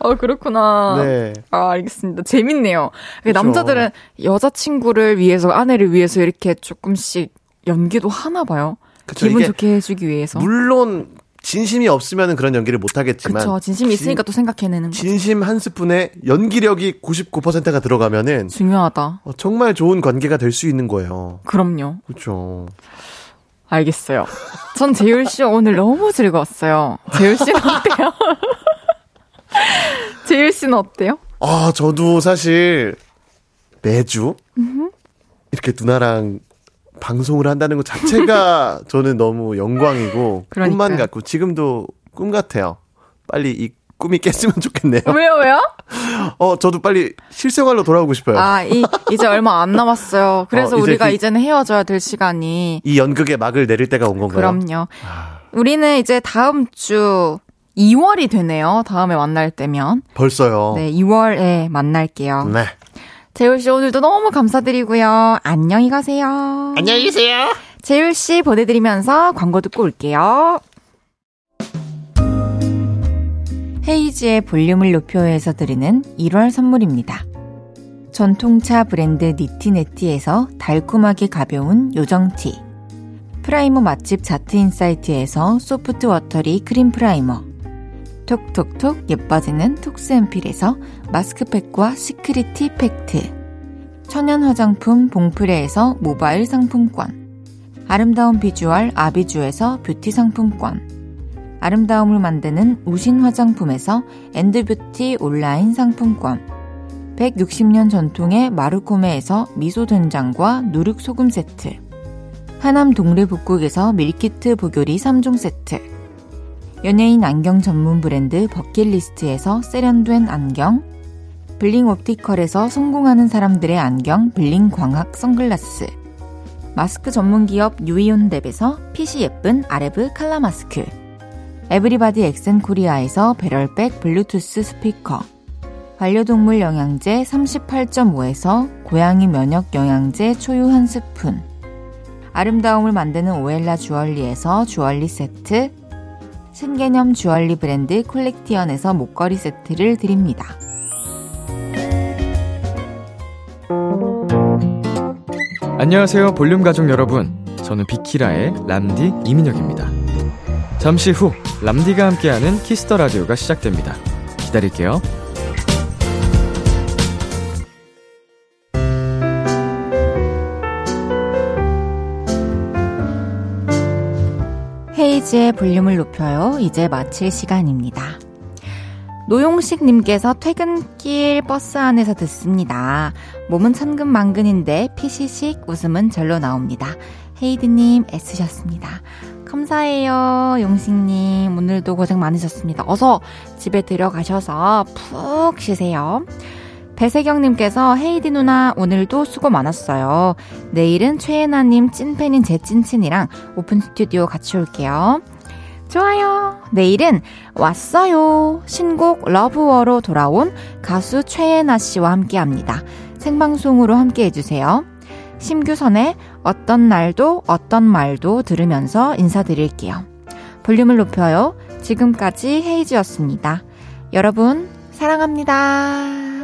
어, 그렇구나.
네.
아, 알겠습니다. 재밌네요.
그쵸.
남자들은 여자친구를 위해서, 아내를 위해서 이렇게 조금씩 연기도 하나 봐요.
그쵸,
기분 좋게 해주기 위해서.
물론 진심이 없으면 그런 연기를 못 하겠지만
그쵸. 진심이 있으니까 또 생각해내는 거.
진심 한 스푼에 연기력이 99%가 들어가면은
중요하다.
어, 정말 좋은 관계가 될 수 있는 거예요.
그럼요.
그렇죠.
알겠어요. 전 재율 씨 오늘 너무 즐거웠어요. 재율 씨는 어때요? (laughs) 재율 씨는 어때요?
아, 저도 사실 매주 이렇게 누나랑 방송을 한다는 것 자체가 (laughs) 저는 너무 영광이고 꿈만. 같고 지금도 꿈 같아요. 빨리 이 꿈이 깼으면 좋겠네요.
왜요, 왜요? (laughs)
어, 저도 빨리 실생활로 돌아오고 싶어요.
아, 이, 이제 얼마 안 남았어요. 그래서
어, 이제
우리가
그-
이제는 헤어져야 될 시간이.
이 연극의 막을 내릴 때가 온 건가요?
그럼요. 우리는 이제 다음 주 2월이 되네요. 다음에 만날 때면.
벌써요.
네, 2월에 만날게요.
네.
재율 씨 오늘도 너무 감사드리고요. 안녕히 가세요.
안녕히 계세요.
재율 씨 보내드리면서 광고 듣고 올게요. 헤이지의 볼륨을 높여서 드리는 1월 선물입니다. 전통차 브랜드 니티네티에서 달콤하게 가벼운 요정티. 프라이머 맛집 자트인사이트에서 soft watery cream 프라이머. 톡톡톡 예뻐지는 톡스앰필에서 마스크팩과 secret 티 팩트. 천연 화장품 봉프레에서 모바일 상품권. 아름다운 비주얼 아비주에서 뷰티 상품권. 아름다움을 만드는 우신 화장품에서 엔드뷰티 온라인 상품권. 160년 전통의 마르코메에서 미소 된장과 누룩 소금 세트. 하남 동래 북국에서 밀키트 보교리 3종 세트. 연예인 안경 전문 브랜드 버킷리스트에서 세련된 안경. 블링 옵티컬에서 성공하는 사람들의 안경 블링 광학 선글라스. 마스크 전문 기업 유이온랩에서 핏이 예쁜 아레브 칼라 마스크. 에브리바디 엑센 코리아에서 배럴백 블루투스 스피커. 반려동물 영양제 38.5에서 고양이 면역 영양제 초유 한 스푼. 아름다움을 만드는 오엘라 주얼리에서 주얼리 세트. 신개념 주얼리 브랜드 콜렉티언에서 목걸이 세트를 드립니다.
안녕하세요 볼륨 가족 여러분 저는 비키라의 람디 이민혁입니다 잠시 후 람디가 함께하는 Kiss the 라디오가 시작됩니다 기다릴게요
헤이즈의 볼륨을 높여요. 이제 마칠 시간입니다. 노용식님께서 퇴근길 버스 안에서 듣습니다. 몸은 천근만근인데 피시식 웃음은 절로 나옵니다. 헤이드님 애쓰셨습니다. 감사해요, 용식님. 오늘도 고생 많으셨습니다. 어서 집에 들어가셔서 푹 쉬세요. 배세경님께서 헤이디 누나 오늘도 수고 많았어요. 내일은 최애나님 찐팬인 제 찐친이랑 오픈 스튜디오 같이 올게요. 좋아요. 내일은 왔어요. 신곡 러브워로 돌아온 가수 최애나 씨와 함께 합니다. 생방송으로 함께 해주세요. 심규선의 어떤 날도 어떤 말도 들으면서 인사드릴게요. 볼륨을 높여요. 지금까지 헤이즈였습니다. 여러분, 사랑합니다.